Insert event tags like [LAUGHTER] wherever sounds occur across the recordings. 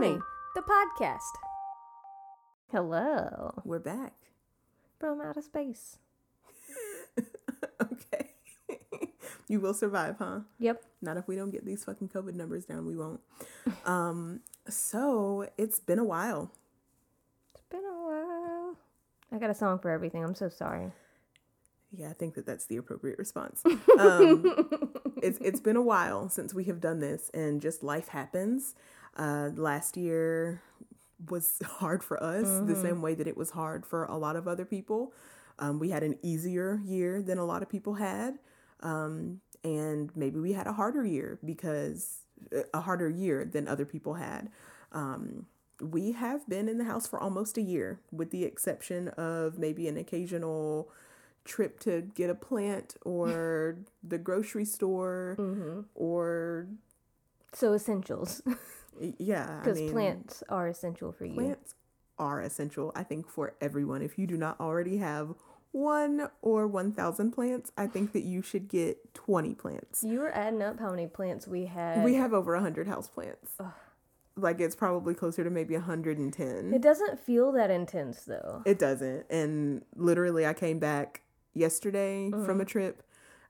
The podcast. Hello We're back. from outer space. [LAUGHS] okay. [LAUGHS] you will survive, huh? Yep. Not if we don't get these fucking COVID numbers down, we won't. [LAUGHS] um, so it's been a while. It's been a while. I got a song for everything. I'm so sorry. Yeah, I think that that's the appropriate response. Um, it's it's been a while since we have done this, and just life happens. Uh, last year was [LAUGHS] hard for us, the same way that it was hard for a lot of other people. Um, we had an easier year than a lot of people had, um, and maybe we had a harder year because a harder year than other people had. Um, we have been in the house for almost a year, with the exception of maybe an occasional trip to get a plant [LAUGHS] or the grocery store or So essentials, [LAUGHS] yeah, I because mean, plants are essential for you. plants are essential. I think for everyone. If you do not already have one or one thousand plants, I think that you should get twenty plants. You were adding up how many plants we had. We have over a hundred house plants. Like it's probably closer to maybe hundred and ten. it doesn't feel that intense though. It doesn't. And literally, I came back yesterday from mm-hmm. a trip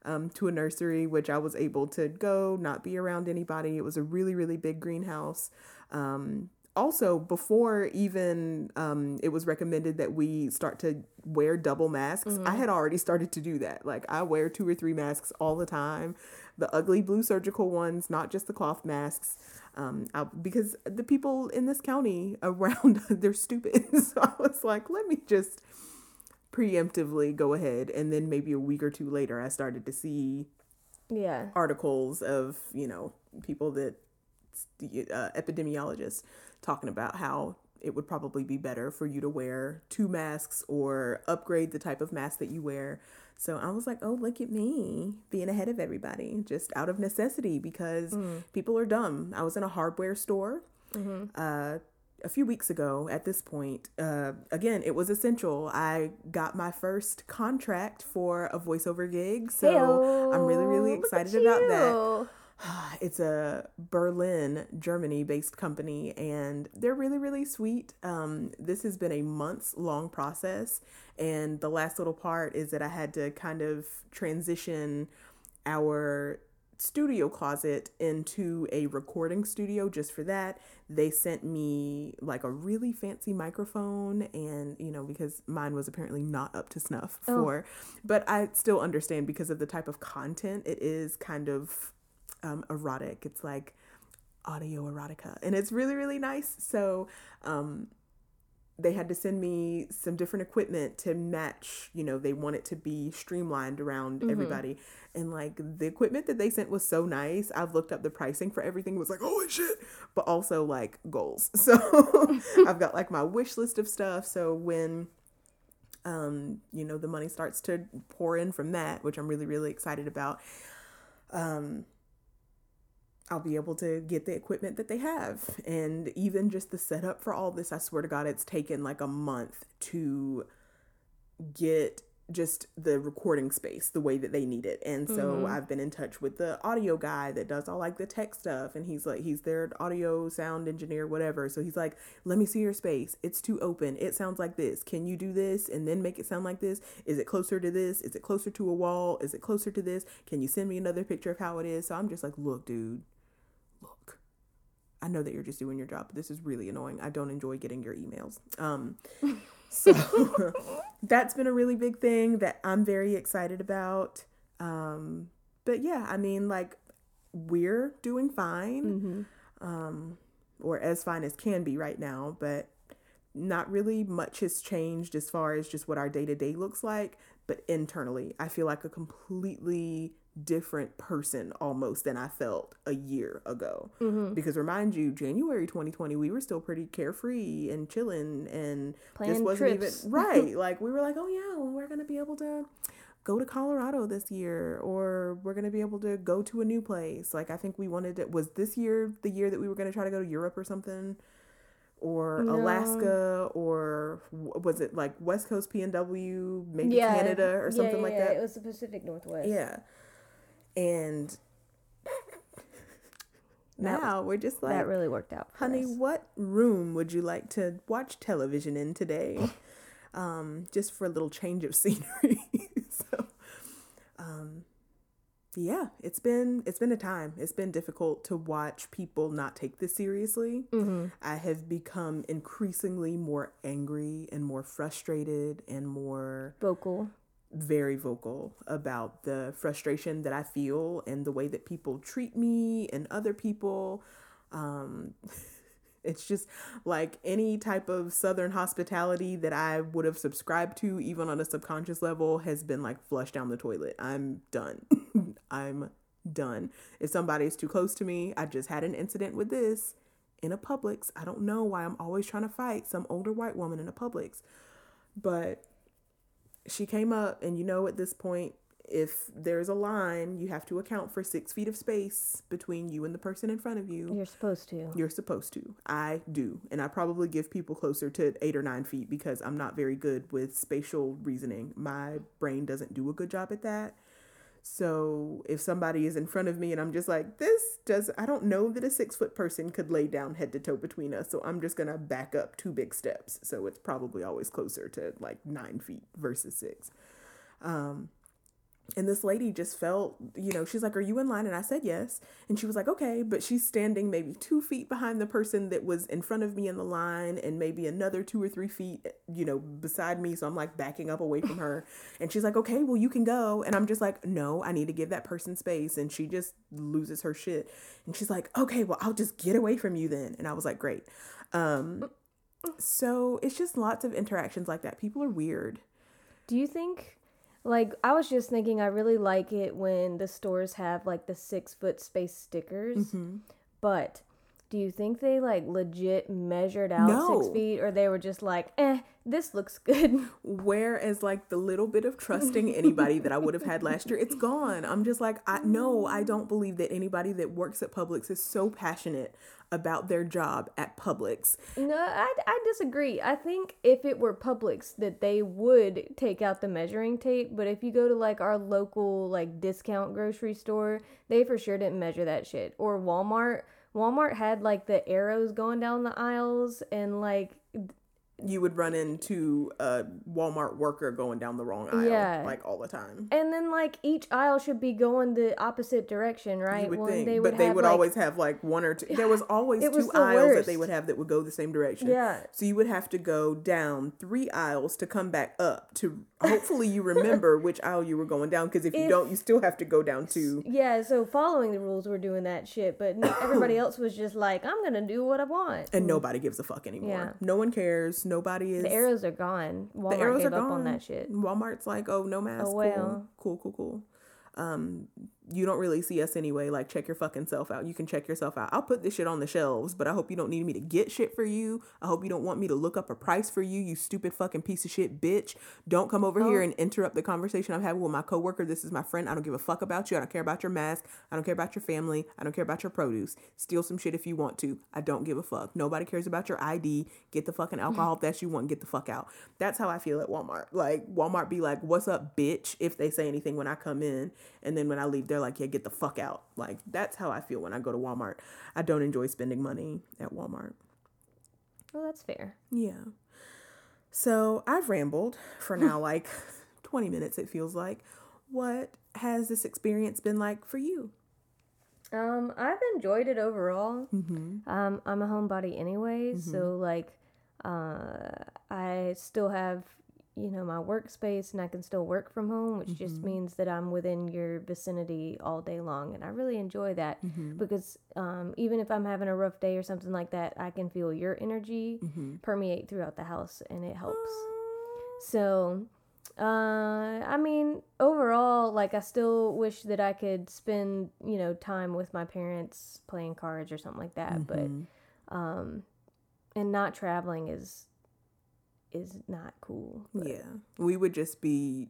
um, to a nursery, which I was able to go, not be around anybody. It was a really, really big greenhouse. Um, also, before even um, it was recommended that we start to wear double masks, I had already started to do that. Like, I wear two or three masks all the time the ugly blue surgical ones, not just the cloth masks. Um, I, because the people in this county [LAUGHS] around, they're stupid. [LAUGHS] so I was like, let me just preemptively go ahead. And then maybe a week or two later, I started to see Yeah. articles of, you know, people that, uh, epidemiologists talking about how it would probably be better for you to wear two masks or upgrade the type of mask that you wear. So I was like, oh, look at me being ahead of everybody just out of necessity because people are dumb. I was in a hardware store uh, a few weeks ago at this point. Uh, again, it was essential. I got my first contract for a voiceover gig. So I'm really, really Heyo, look at excited about that. [SIGHS] It's a Berlin, Germany based company, and they're really, really sweet. Um, this has been a months long process. And the last little part is that I had to kind of transition our studio closet into a recording studio just for that. They sent me like a really fancy microphone and you know because mine was apparently not up to snuff for but I still understand because of the type of content it is kind of um, erotic. It's like audio erotica and it's really really nice. So um they had to send me some different equipment to match you know they want it to be streamlined around everybody. And like the equipment that they sent was so nice i've looked up the pricing for everything was like holy shit! But also like goals. [LAUGHS] So [LAUGHS] i've got like my wish list of stuff. So when um you know the money starts to pour in from that which i'm really really excited about um I'll be able to get the equipment that they have. And even just the setup for all this, I swear to God, it's taken like a month to get just the recording space the way that they need it. And so mm-hmm. I've been in touch with the audio guy that does all like the tech stuff and he's like he's their audio sound engineer whatever. So he's like, "Let me see your space. It's too open. It sounds like this. Can you do this and then make it sound like this? Is it closer to this? Is it closer to a wall? Is it closer to this? Can you send me another picture of how it is?" So I'm just like, "Look, dude. I know that you're just doing your job, but this is really annoying. I don't enjoy getting your emails. Um, [LAUGHS] so [LAUGHS] that's been a really big thing that I'm very excited about. Um, but yeah, I mean, like, we're doing fine, um, or as fine as can be right now, but not really much has changed as far as just what our day to day looks like. But internally, I feel like a completely different person almost than I felt a year ago. Mm-hmm. Because remind you, January 2020, we were still pretty carefree and chilling and this wasn't trips. even right. [LAUGHS] like we were like, oh yeah, well, we're gonna be able to go to Colorado this year or we're going to be able to go to a new place. Like I think we wanted it was this year the year that we were going to try to go to Europe or something or No. Alaska or was it like West Coast PNW, maybe yeah. Canada or something yeah, like yeah. that. It was the Pacific Northwest. Yeah. And [LAUGHS] now we're just like, that really worked out. Honey, us. what room would you like to watch television in today? [LAUGHS] um, just for a little change of [LAUGHS] scenery. so, um, yeah, it's been it's been a time. It's been difficult to watch people not take this seriously. Mm-hmm. I have become increasingly more angry and more frustrated and more vocal. Very vocal about the frustration that I feel and the way that people treat me and other people. Um, [LAUGHS] it's just like any type of Southern hospitality that I would have subscribed to, even on a subconscious level, has been like flushed down the toilet. I'm done. [LAUGHS] I'm done. If somebody is too close to me, I just had an incident with this in a Publix. I don't know why I'm always trying to fight some older white woman in a Publix, but she came up, and you know, at this point, if there's a line, you have to account for six feet of space between you and the person in front of you. You're supposed to. You're supposed to. I do. And I probably give people closer to eight or nine feet because I'm not very good with spatial reasoning. My brain doesn't do a good job at that. So if somebody is in front of me and I'm just like, this does, I don't know that a six foot person could lay down head to toe between us. So I'm just going to back up two big steps. So it's probably always closer to like nine feet versus six. Um, and this lady just felt, you know, she's like, Are you in line? And I said yes. And she was like, Okay. But she's standing maybe two feet behind the person that was in front of me in the line and maybe another two or three feet, you know, beside me. So I'm like backing up away from her. And she's like, Okay, well, you can go. And I'm just like, No, I need to give that person space. And she just loses her shit. And she's like, Okay, well, I'll just get away from you then. And I was like, Great. Um, so it's just lots of interactions like that. People are weird. Do you think, like, I was just thinking, I really like it when the stores have like the six foot space stickers, Mm-hmm. but do you think they like legit measured out No. six feet, or they were just like, eh, this looks good? [LAUGHS] Whereas like the little bit of trusting anybody that I would have had last year, it's gone. I'm just like, I no, I don't believe that anybody that works at Publix is so passionate about their job at Publix. No, I, I disagree. I think if it were Publix, that they would take out the measuring tape. But if you go to like our local like discount grocery store, they for sure didn't measure that shit. Or Walmart. Walmart had like the arrows going down the aisles and like You would run into a Walmart worker going down the wrong aisle Yeah. like all the time. and then like each aisle should be going the opposite direction, right? Would Well, think, they but they would like- always have like one or two. [LAUGHS] There was always was two aisles that they would have that would go the same direction. Yeah. So you would have to go down three aisles to come back up to. Hopefully, you remember [LAUGHS] which aisle you were going down because if you don't, you still have to go down two. Yeah, so following the rules we're doing that shit, but everybody [COUGHS] else was just like, I'm gonna do what I want. and nobody gives a fuck anymore. Yeah. No one cares. Nobody is. The arrows are gone. Walmart the arrows gave are up gone. on that shit. Walmart's like, oh, no mask. Oh, well. Cool, cool, cool, cool. Um, you don't really see us anyway. Like, check your fucking self out. You can check yourself out. I'll put this shit on the shelves, but I hope you don't need me to get shit for you. I hope you don't want me to look up a price for you, you stupid fucking piece of shit bitch. Don't come over Oh. here and interrupt the conversation I'm having with my coworker. This is my friend. I don't give a fuck about you. I don't care about your mask. I don't care about your family. I don't care about your produce. Steal some shit if you want to. I don't give a fuck. Nobody cares about your ID. Get the fucking [LAUGHS] alcohol if that's you want. Get the fuck out. That's how I feel at Walmart. Like Walmart be like, "What's up, bitch?" If they say anything when I come in, and then when I leave, they're like, "Yeah, get the fuck out." Like that's how I feel when I go to Walmart. I don't enjoy spending money at Walmart. Well, that's fair. Yeah. So I've rambled for now [LAUGHS] like 20 minutes, it feels like. What has this experience been like for you? Um, I've enjoyed it overall. Mm-hmm. Um, I'm a homebody anyway, so like, uh, I still have, you know, my workspace and I can still work from home, which just means that I'm within your vicinity all day long, and I really enjoy that because um, even if I'm having a rough day or something like that, I can feel your energy permeate throughout the house, and it helps. So, uh, I mean, overall, like, I still wish that I could spend, you know, time with my parents playing cards or something like that. But, um, and not traveling is, is not cool. But, Yeah. We would just be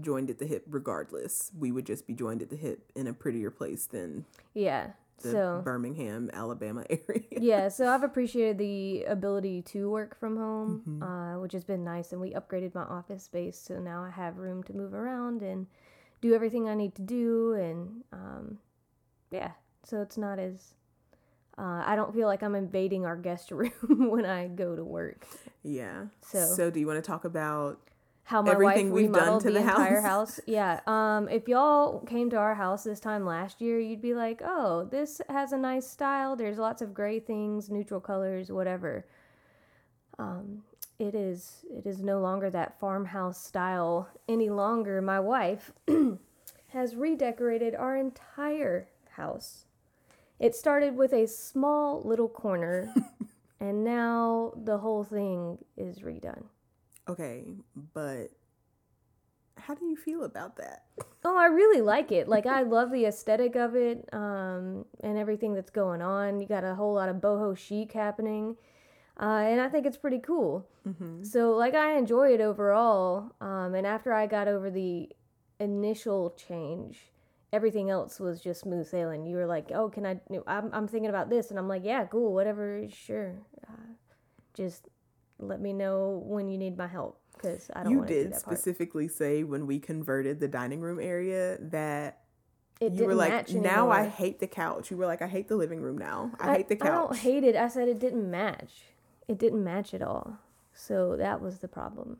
joined at the hip regardless. We would just be joined at the hip in a prettier place than yeah. the So, Birmingham, Alabama [LAUGHS] area. yeah, so I've appreciated the ability to work from home, uh, which has been nice. And we upgraded my office space, so now I have room to move around and do everything I need to do. And um, yeah, so it's not as uh, I don't feel like I'm invading our guest [LAUGHS] room when I go to work. Yeah. So- so do you want to talk about How my Everything wife we've done to the, the entire house. house. [LAUGHS] Yeah. Um, if y'all came to our house this time last year, you'd be like, "Oh, this has a nice style. There's lots of gray things, neutral colors, whatever." Um, it is it is no longer that farmhouse style any longer. My wife [CLEARS THROAT] has redecorated our entire house. It started with a small little corner, [LAUGHS] and now the whole thing is redone. Okay, but how do you feel about that? Oh, I really like it. Like I love the aesthetic of it, um, and everything that's going on. You got a whole lot of boho chic happening, uh, and I think it's pretty cool. Mm-hmm. So, like, I enjoy it overall. Um, and after I got over the initial change, everything else was just smooth sailing. You were like, "Oh, can I? I'm, I'm thinking about this," and I'm like, "Yeah, cool, whatever, sure. Uh, just let me know when you need my help." Because I don't You want to do did part. specifically say when we converted the dining room area that It you were like, match now I hate the couch. You were like, I hate the living room now. I, hate the couch. I don't hate it. I said it didn't match. It didn't match at all. So that was the problem.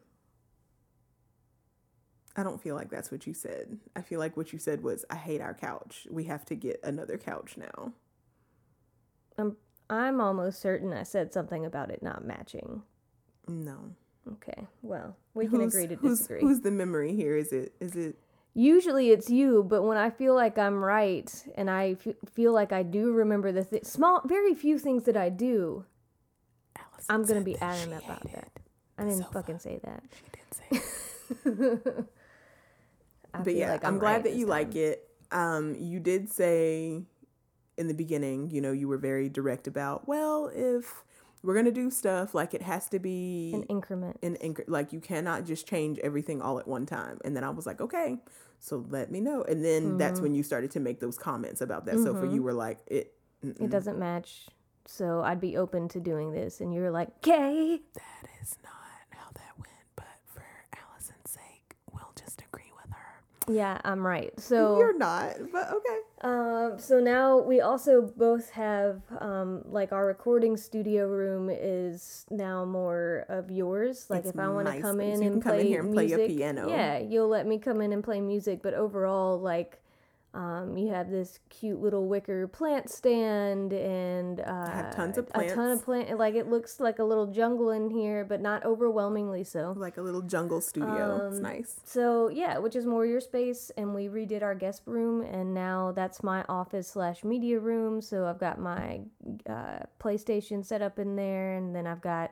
I don't feel like that's what you said. I feel like what you said was, I hate our couch. We have to get another couch now. I'm I'm almost certain I said something about it not matching. No. Okay. Well, we can Who's- agree to disagree. Who's the memory here? Is it? Is it? Usually it's you, but when I feel like I'm right and I f- feel like I do remember the th- small, very few things that I do, Allison I'm gonna be adamant about that. I didn't so fucking say that. She did say. [LAUGHS] I but yeah, like I'm, glad right that you like it. Um, you did say in the beginning, you know, you were very direct about, well, if we're gonna do stuff, like it has to be An increment. in incre- like you cannot just change everything all at one time. And then I was like, okay, so let me know. And then that's Mm-hmm. when you started to make those comments about that So for You were like, it. it mm-mm, doesn't match. So I'd be open to doing this. And you were like, okay. That is not how that went. But for Allison's sake, we'll just agree with her. Yeah, I'm right. So [LAUGHS] You're not, but okay. Um, so now we also both have um, like our recording studio room is now more of yours. Like It's if I want to come in You and can come in play here and play your music, piano. yeah, you'll let me come in and play music. But overall, like um, you have this cute little wicker plant stand and uh, have tons of plants. a ton of plant. Like it looks like a little jungle in here, but not overwhelmingly so. Like a little jungle studio. it's Um, nice. So yeah, which is more your space, and we redid our guest room, and now that's my office slash media room. So I've got my uh, PlayStation set up in there, and then I've got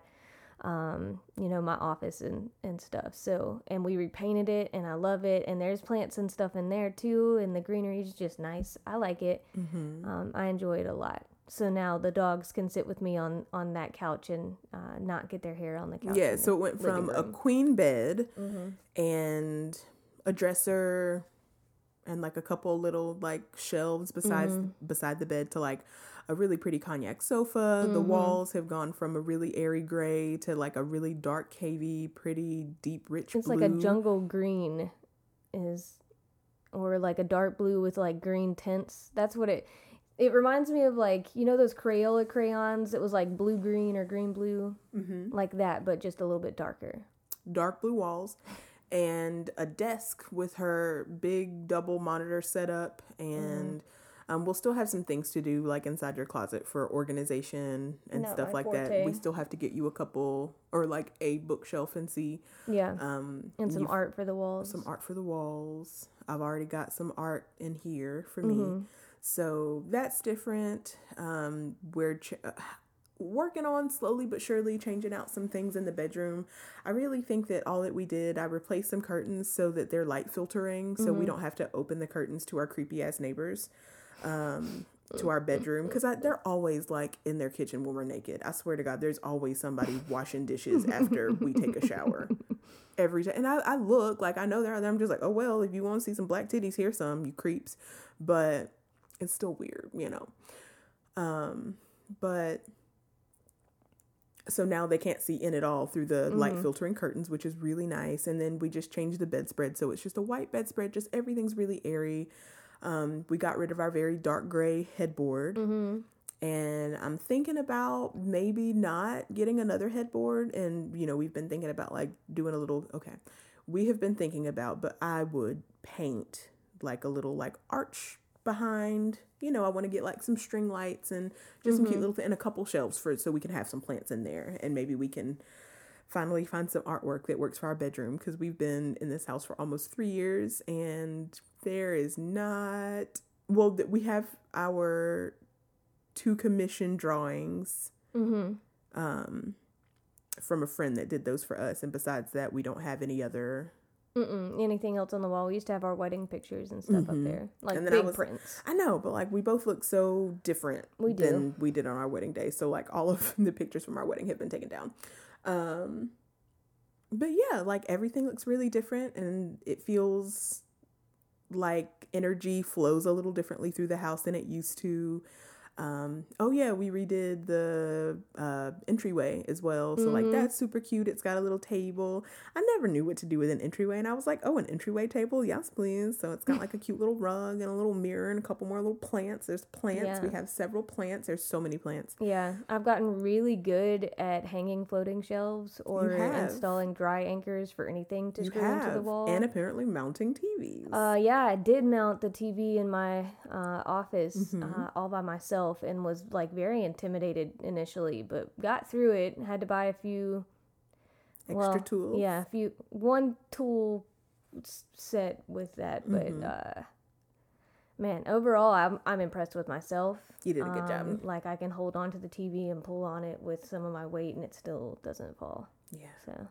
um, you know my office and and stuff. So and we repainted it, and I love it. And there's plants and stuff in there too, and the greenery is just nice. I like it. Mm-hmm. Um, I enjoy it a lot. So now the dogs can sit with me on on that couch and uh, not get their hair on the couch. Yeah, so it went from a queen bed Mm-hmm. and a dresser and like a couple little like shelves besides Mm-hmm. beside the bed to like a really pretty cognac sofa. The Mm-hmm. walls have gone from a really airy gray to like a really dark cavey, pretty deep rich It's blue. like a jungle green is or like a dark blue with like green tints. That's what it it reminds me of like you know those Crayola crayons It was like blue green or green blue Mhm. like that but just a little bit darker. dark blue walls and a desk with her big double monitor setup and Mm-hmm. Um, we'll still have some things to do like inside your closet for organization and Not stuff like that we still have to get you a couple or like a bookshelf and see Yeah. um and some art for the walls. some art for the walls i've already got some art in here for me Mm-hmm. so that's different um we're ch- uh, working on slowly but surely changing out some things in the bedroom i really think that all that we did i replaced some curtains so that they're light filtering so Mm-hmm. we don't have to open the curtains to our creepy ass neighbors um to our bedroom because they're always like in their kitchen when we're naked i swear to god there's always somebody washing dishes after we take a shower every time. And I, I look like I know they're there. I'm just like, oh well, if you want to see some black titties, here's some, you creeps. But it's still weird, you know. Um, but so now they can't see in at all through the light filtering curtains, which is really nice. And then we just changed the bedspread, so it's just a white bedspread. Just everything's really airy. Um, we got rid of our very dark gray headboard. mm-hmm. and I'm thinking about maybe not getting another headboard. And, you know, we've been thinking about like doing a little, okay, we have been thinking about, but I would paint like a little like arch behind. You know, I want to get like some string lights and just some cute little th- and a couple shelves for so we can have some plants in there and maybe we can finally find some artwork that works for our bedroom because we've been in this house for almost three years and there is not well th- we have our two commission drawings Mm-hmm. um, from a friend that did those for us and besides that we don't have any other Mm-mm. Anything else on the wall? We used to have our wedding pictures and stuff up there, like Mm-hmm. And then I big was- prints. I know, but like we both look so different We do. than we did on our wedding day. So like all of [LAUGHS] the pictures from our wedding have been taken down. Um but yeah, like everything looks really different and it feels like energy flows a little differently through the house than it used to. Um, oh yeah, we redid the uh, entryway as well. So like that's super cute. It's got a little table. I never knew what to do with an entryway, and I was like, oh, an entryway table, yes, please. So it's got like a cute little rug and a little mirror and a couple more little plants. There's plants. We have several plants. There's so many plants. Yeah, I've gotten really good at hanging floating shelves or installing dry anchors for anything to You screw into the wall. and apparently mounting TVs. Uh, yeah, I did mount the TV in my uh, office Mm-hmm. uh, all by myself and was like very intimidated initially, but got through it. Had to buy a few Extra well, tools. Yeah, a few one tool set with that, but Mm-hmm. uh, man, overall, I'm I'm impressed with myself. You did a good job. Um, Like I can hold on to the TV and pull on it with some of my weight, and it still doesn't fall. Yeah. So,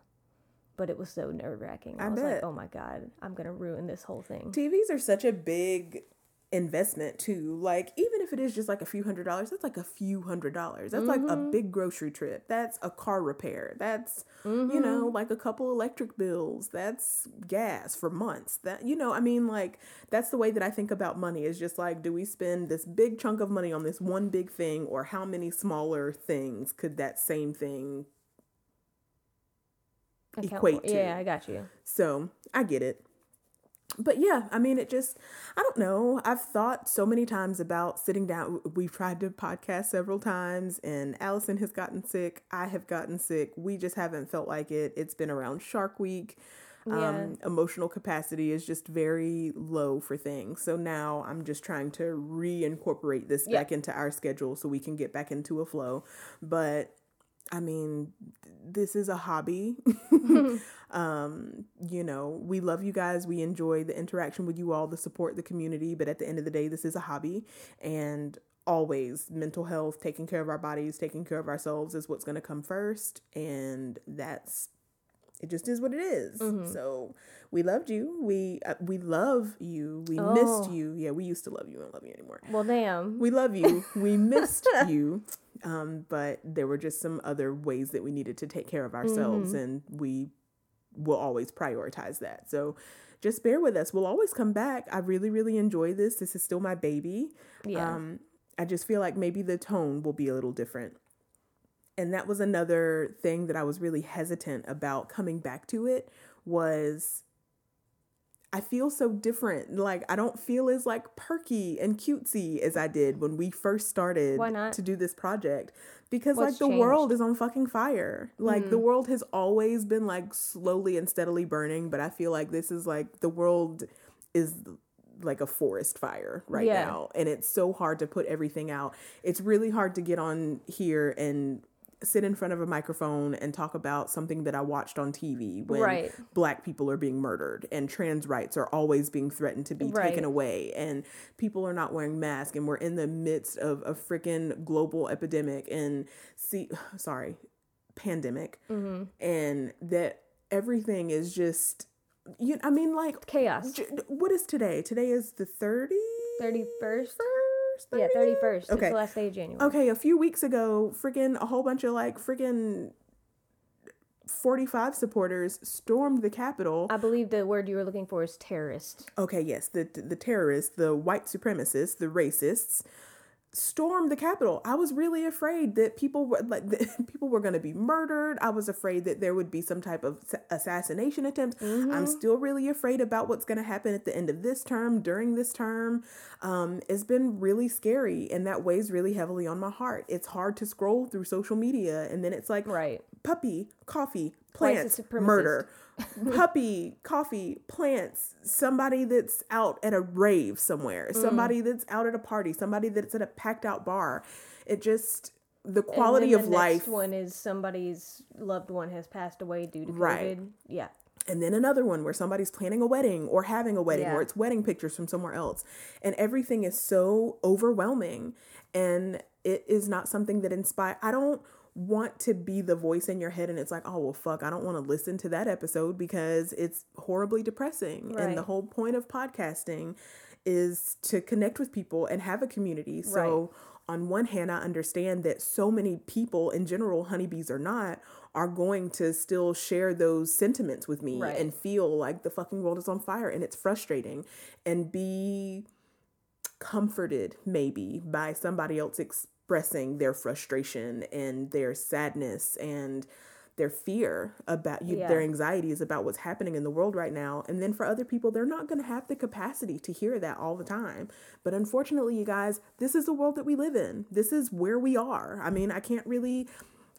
but it was so nerve wracking. I, I was bet. like, oh my god, I'm gonna ruin this whole thing. TVs are such a big investment too. Like even if it is just like a few hundred dollars, that's like a few hundred dollars. That's like a mm-hmm. big grocery trip. That's a car repair. That's you know mm-hmm. like a couple electric bills. That's gas for months. That you know, I mean like that's the way that I think about money is just like do we spend this big chunk of money on this one big thing or how many smaller things could that same thing equate for- to. Yeah, I got you. so I get it. But yeah, I mean, it just, I don't know. I've thought so many times about sitting down. We've tried to podcast several times, and Allison has gotten sick. I have gotten sick. We just haven't felt like it. It's been around Shark Week. Yeah. Um, emotional capacity is just very low for things. So now I'm just trying to reincorporate this Yeah. back into our schedule so we can get back into a flow. But I mean, this is a hobby. [LAUGHS] [LAUGHS] um, you know, we love you guys. We enjoy the interaction with you all, the support, the community. But at the end of the day, this is a hobby. And always, mental health, taking care of our bodies, taking care of ourselves is what's going to come first. And that's it just is what it is. So we loved you. We uh, we love you. We missed Oh. you. Yeah, we used to love you. We don't love you anymore. Well, damn. We love you. [LAUGHS] We missed you. Um, but there were just some other ways that we needed to take care of ourselves, and we will always prioritize that. So just bear with us. We'll always come back. I really, really enjoy this. This is still my baby. Yeah. Um, I just feel like maybe the tone will be a little different. And that was another thing that I was really hesitant about coming back to it was I feel so different. Like I don't feel as like perky and cutesy as I did when we first started to do this project. Because What's like the changed? world is on fucking fire. Like Mm. the world has always been like slowly and steadily burning, but I feel like this is like the world is like a forest fire right Yeah. now and it's so hard to put everything out. It's really hard to get on here and sit in front of a microphone and talk about something that I watched on TV when Right. black people are being murdered and trans rights are always being threatened to be Right. taken away and people are not wearing masks and we're in the midst of a freaking global epidemic and see [SIGHS] sorry pandemic Mm-hmm. and that everything is just you I mean like Chaos. j- what is today today is the 30 31st? First Yeah, 31st. It's Okay. the last day of January. Okay, a few weeks ago, freaking a whole bunch of like freaking 45 supporters stormed the Capitol. I believe the word you were looking for is terrorist. Okay, yes, the the terrorists, the white supremacists, the racists storm the Capitol. I was really afraid that people were like [LAUGHS] that people were going to be murdered. I was afraid that there would be some type of assassination attempt. Mm-hmm. I'm still really afraid about what's going to happen at the end of this term, during this term. Um, it's been really scary, and that weighs really heavily on my heart. It's hard to scroll through social media, and then it's like right puppy, coffee, plants, murder [LAUGHS] puppy, coffee, plants, somebody that's out at a rave somewhere, mm. somebody that's out at a party, somebody that's at a packed out bar. It just the quality the of life. one is somebody's loved one has passed away due to COVID. Right. Yeah. And then another one where somebody's planning a wedding or having a wedding yeah. or it's wedding pictures from somewhere else. And everything is so overwhelming. And it is not something that inspire I don't want to be the voice in your head and it's like, oh, well, fuck, I don't want to listen to that episode because it's horribly depressing. Right. And the whole point of podcasting is to connect with people and have a community. So, right. on one hand, I understand that so many people in general, honeybees or not, are going to still share those sentiments with me right. and feel like the fucking world is on fire and it's frustrating and be comforted maybe by somebody else expressing their frustration and their sadness and their fear about you, yeah. their anxieties about what's happening in the world right now. And then for other people, they're not going to have the capacity to hear that all the time. But unfortunately, you guys, this is the world that we live in. This is where we are. I mean, I can't really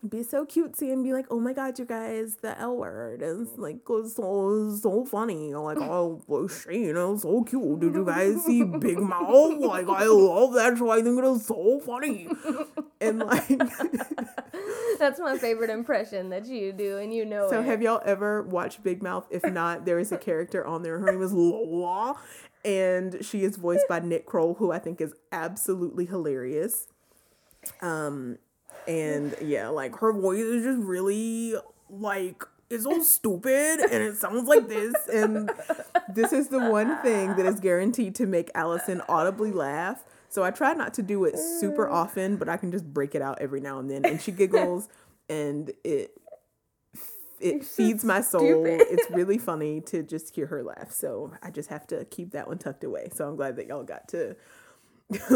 be so cutesy and be like, oh my god, you guys, the L word is like so so funny. Like, [LAUGHS] oh, well, Shane is so cute. Did you guys see Big Mouth? Like, I love that show. I think it is so funny. And [LAUGHS] like, that's my favorite impression that you do, and you know. So, it. have y'all ever watched Big Mouth? If not, there is a character on there. Her name is Lola, and she is voiced by Nick Kroll, who I think is absolutely hilarious. Um, and yeah, like her voice is just really like it's all stupid and it sounds like this and this is the one thing that is guaranteed to make Allison audibly laugh. So I try not to do it super mm. often, but I can just break it out every now and then and she giggles [LAUGHS] and it it feeds my soul. it's really funny to just hear her laugh. So I just have to keep that one tucked away. So I'm glad that y'all got to [LAUGHS]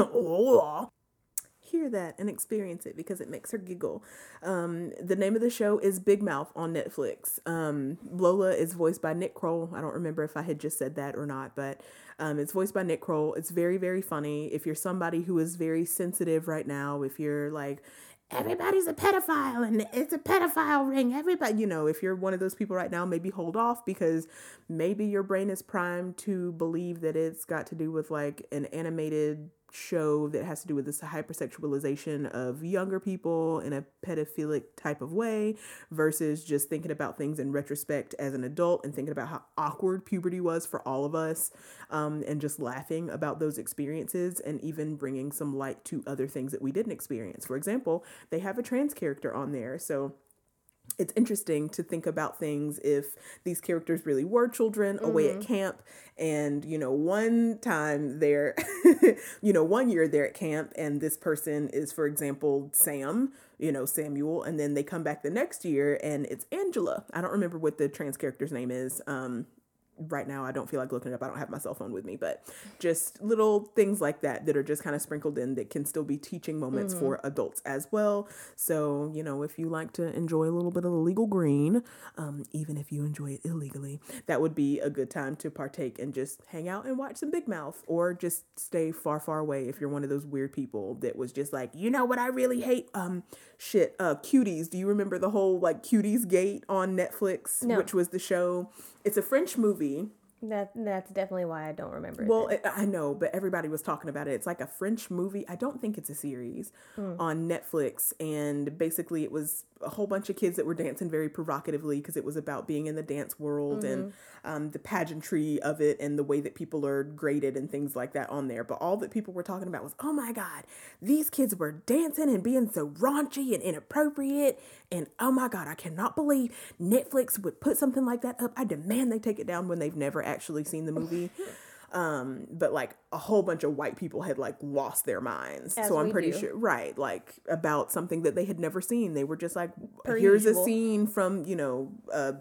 hear that and experience it because it makes her giggle. Um, the name of the show is Big Mouth on Netflix. Um, Lola is voiced by Nick Kroll. I don't remember if I had just said that or not, but um, it's voiced by Nick Kroll. It's very, very funny. If you're somebody who is very sensitive right now, if you're like, everybody's a pedophile and it's a pedophile ring. Everybody, you know, if you're one of those people right now, maybe hold off because maybe your brain is primed to believe that it's got to do with like an animated show that has to do with this hypersexualization of younger people in a pedophilic type of way versus just thinking about things in retrospect as an adult and thinking about how awkward puberty was for all of us um, and just laughing about those experiences and even bringing some light to other things that we didn't experience. For example, they have a trans character on there. So it's interesting to think about things if these characters really were children mm-hmm. away at mm-hmm. camp and you know one time they're [LAUGHS] you know one year they're at camp and this person is for example sam you know samuel and then they come back the next year and it's angela i don't remember what the trans character's name is um right now I don't feel like looking it up. I don't have my cell phone with me, but just little things like that that are just kind of sprinkled in that can still be teaching moments mm-hmm. for adults as well. So, you know, if you like to enjoy a little bit of the legal green, um, even if you enjoy it illegally, that would be a good time to partake and just hang out and watch some Big Mouth or just stay far, far away if you're one of those weird people that was just like, you know what I really hate? Um, shit, uh, Cuties. Do you remember the whole like Cuties Gate on Netflix, no. which was the show? It's a French movie. That that's definitely why I don't remember. Well, it, I know, but everybody was talking about it. It's like a French movie. I don't think it's a series mm. on Netflix, and basically it was a whole bunch of kids that were dancing very provocatively because it was about being in the dance world mm-hmm. and um, the pageantry of it and the way that people are graded and things like that on there. But all that people were talking about was, oh my God, these kids were dancing and being so raunchy and inappropriate. And oh my God, I cannot believe Netflix would put something like that up. I demand they take it down when they've never actually seen the movie. [LAUGHS] um but like a whole bunch of white people had like lost their minds As so i'm pretty do. sure right like about something that they had never seen they were just like per here's usual. a scene from you know uh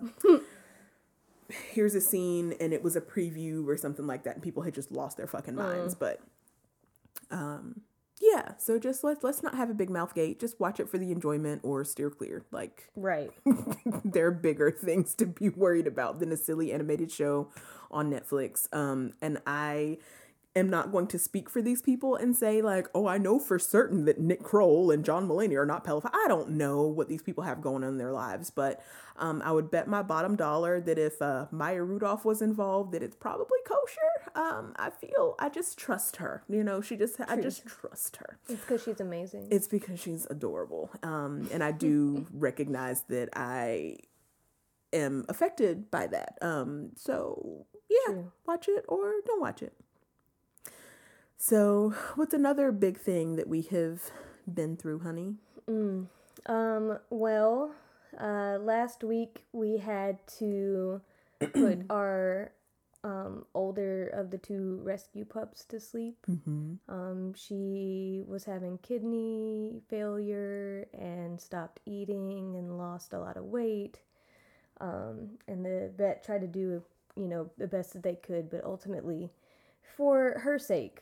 here's a scene and it was a preview or something like that and people had just lost their fucking minds mm. but um Yeah, so just let's let's not have a big mouth gate. Just watch it for the enjoyment or steer clear. Like Right. [LAUGHS] there are bigger things to be worried about than a silly animated show on Netflix. Um, and I am not going to speak for these people and say like, oh, I know for certain that Nick Kroll and John Mulaney are not pedophiles. I don't know what these people have going on in their lives, but um, I would bet my bottom dollar that if uh, Maya Rudolph was involved, that it's probably kosher. Um, I feel I just trust her. You know, she just I just trust her. It's because she's amazing. It's because she's adorable. Um, and I do [LAUGHS] recognize that I am affected by that. Um, so yeah, True. watch it or don't watch it. So, what's another big thing that we have been through, honey? Um, well, uh, last week we had to [CLEARS THROAT] put our um, older of the two rescue pups to sleep. Mm-hmm. Um, she was having kidney failure and stopped eating and lost a lot of weight. Um, and the vet tried to do, you know, the best that they could, but ultimately, for her sake,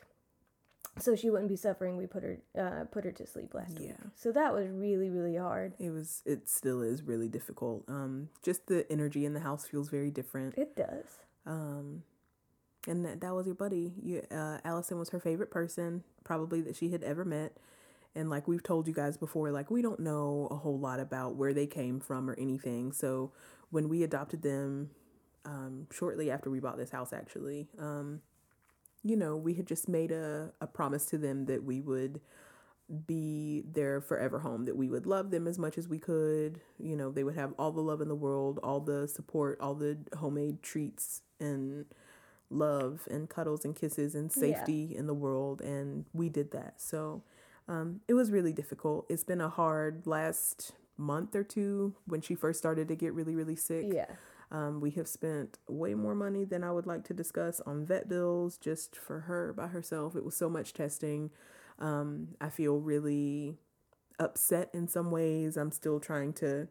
so she wouldn't be suffering, we put her uh, put her to sleep last week. Yeah. So that was really really hard. It was. It still is really difficult. Um, just the energy in the house feels very different. It does. Um, and that, that was your buddy. You, uh, Allison was her favorite person, probably that she had ever met. And like we've told you guys before, like we don't know a whole lot about where they came from or anything. So when we adopted them, um, shortly after we bought this house, actually, um, you know, we had just made a, a promise to them that we would be their forever home, that we would love them as much as we could. You know, they would have all the love in the world, all the support, all the homemade treats and love and cuddles and kisses and Yeah. safety in the world. And we did that. So um, it was really difficult. It's been a hard last month or two when she first started to get really, really sick. Yeah. Um, we have spent way more money than I would like to discuss on vet bills just for her by herself. It was so much testing. Um, I feel really upset in some ways. I'm still trying to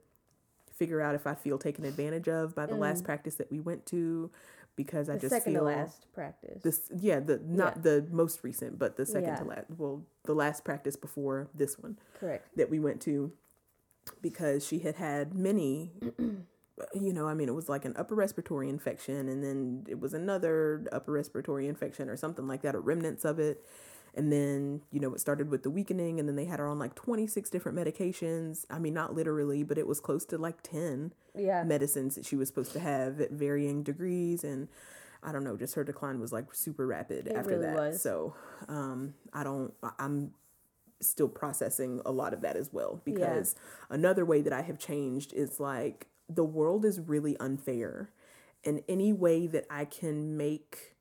figure out if I feel taken advantage of by the last practice that we went to because I just second feel to last practice. this yeah the not Yeah. the most recent but the second to last well the last practice before this one Correct. that we went to because she had had many [CLEARS THROAT] you know i mean it was like an upper respiratory infection and then it was another upper respiratory infection or something like that or remnants of it and then you know it started with the weakening and then they had her on like 26 different medications i mean not literally but it was close to like 10 Yeah. medicines that she was supposed to have at varying degrees and i don't know just her decline was like super rapid It after really that was. so um i don't i'm still processing a lot of that as well because another way that i have changed is like the world is really unfair and any way that i can make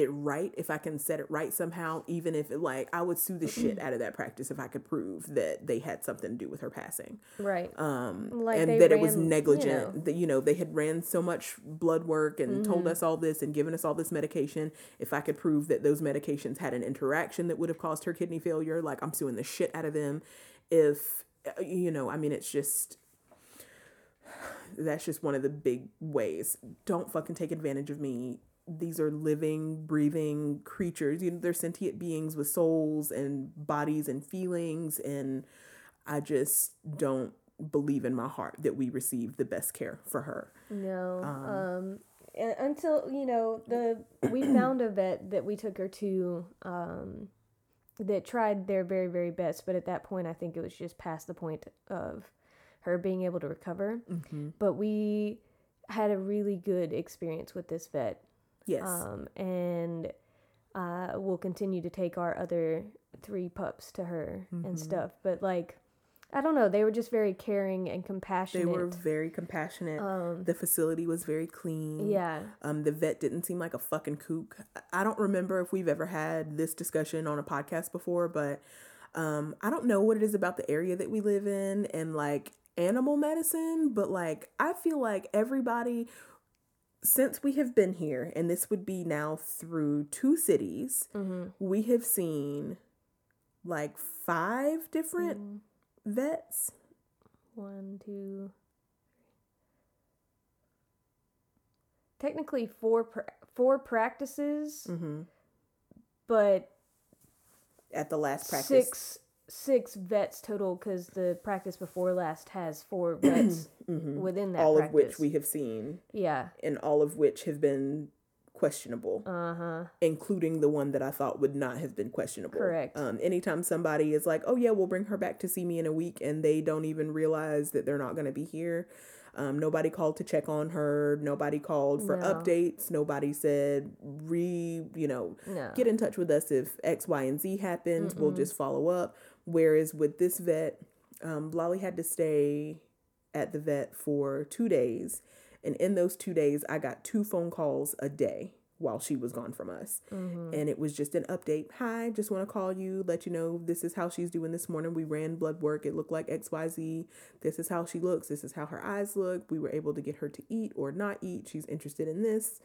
it right if i can set it right somehow even if it like i would sue the shit out of that practice if i could prove that they had something to do with her passing Right. um Like and that it was ran, you negligent know. Mm-hmm. that you know they had ran so much blood work and told us all this and given us all this medication if i could prove that those medications had an interaction that would have caused her kidney failure like i'm suing the shit out of them if uh, you know i mean it's just [SIGHS] that's just one of the big ways don't fucking take advantage of me these are living breathing creatures you know they're sentient beings with souls and bodies and feelings and i just don't believe in my heart that we received the best care for her No. Um, and until you know the we [CLEARS THROAT] found a vet that we took her to um, that tried their very very best, but at that point I think it was just past the point of her being able to recover. But we had a really good experience with this vet, yes um, and uh, we'll continue to take our other three pups to her Mm-hmm. and stuff. But like. I don't know. They were just very caring and compassionate. they were very compassionate Um, the facility was very clean yeah. Um, the vet didn't seem like a fucking kook. I don't remember if we've ever had this discussion on a podcast before, but um, I don't know what it is about the area that we live in and like animal medicine, but like I feel like everybody since we have been here, and this would be now through two cities, we have seen like five different vets. One, two. Technically, four pra- four practices, Mm-hmm. but at the last practice. Six six vets total because the practice before last has four [CLEARS THROAT] vets within that. Mm-hmm. all practice. of which we have seen, yeah. and all of which have been questionable, Uh huh. including the one that I thought would not have been questionable. Correct. Um, anytime somebody is like, "Oh yeah, we'll bring her back to see me in a week," and they don't even realize that they're not going to be here. Um, nobody called to check on her. Nobody called for No. updates. Nobody said re, you know, No. get in touch with us if X, Y, and Z happens. We'll just follow up. Whereas with this vet, um, Lolly had to stay at the vet for two days. And in those two days, I got two phone calls a day while she was gone from us. Mm-hmm. And it was just an update. Hi, just want to call you, let you know this is how she's doing this morning. We ran blood work. It looked like XYZ. This is how she looks. This is how her eyes look. We were able to get her to eat or not eat. She's interested in this.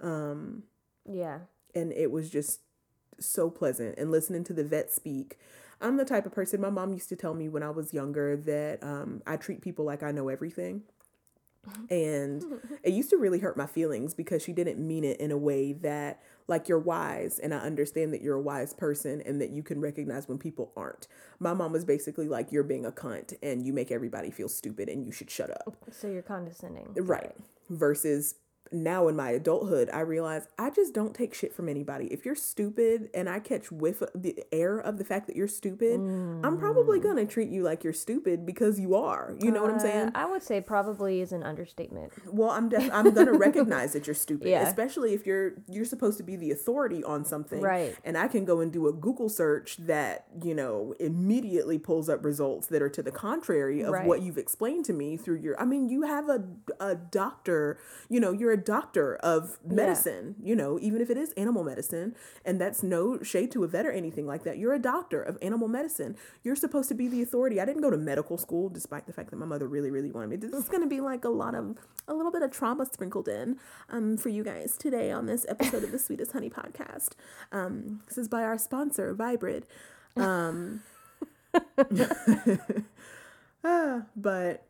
Um, Yeah. and it was just so pleasant and listening to the vet speak i'm the type of person my mom used to tell me when i was younger that um, i treat people like i know everything and [LAUGHS] it used to really hurt my feelings because she didn't mean it in a way that like you're wise and i understand that you're a wise person and that you can recognize when people aren't my mom was basically like you're being a cunt and you make everybody feel stupid and you should shut up So you're condescending. Right. Versus now in my adulthood, I realize I just don't take shit from anybody. If you're stupid and I catch whiff of the air of the fact that you're stupid, I'm probably going to treat you like you're stupid because you are. You know what I'm saying? Uh, I would say probably is an understatement. Well, I'm def- I'm going [LAUGHS] to recognize that you're stupid, Yeah. especially if you're you're supposed to be the authority on something. Right. And I can go and do a Google search that, you know, immediately pulls up results that are to the contrary of Right. what you've explained to me through your I mean, you have a a doctor, you know, you're a doctor of medicine, you know, even if it is animal medicine, and that's no shade to a vet or anything like that. You're a doctor of animal medicine. You're supposed to be the authority. I didn't go to medical school despite the fact that my mother really really wanted me. This is going to be like a lot of a little bit of trauma sprinkled in um for you guys today on this episode of the Sweetest Honey podcast. Um this is by our sponsor, Vibrid. Um [LAUGHS] ah, but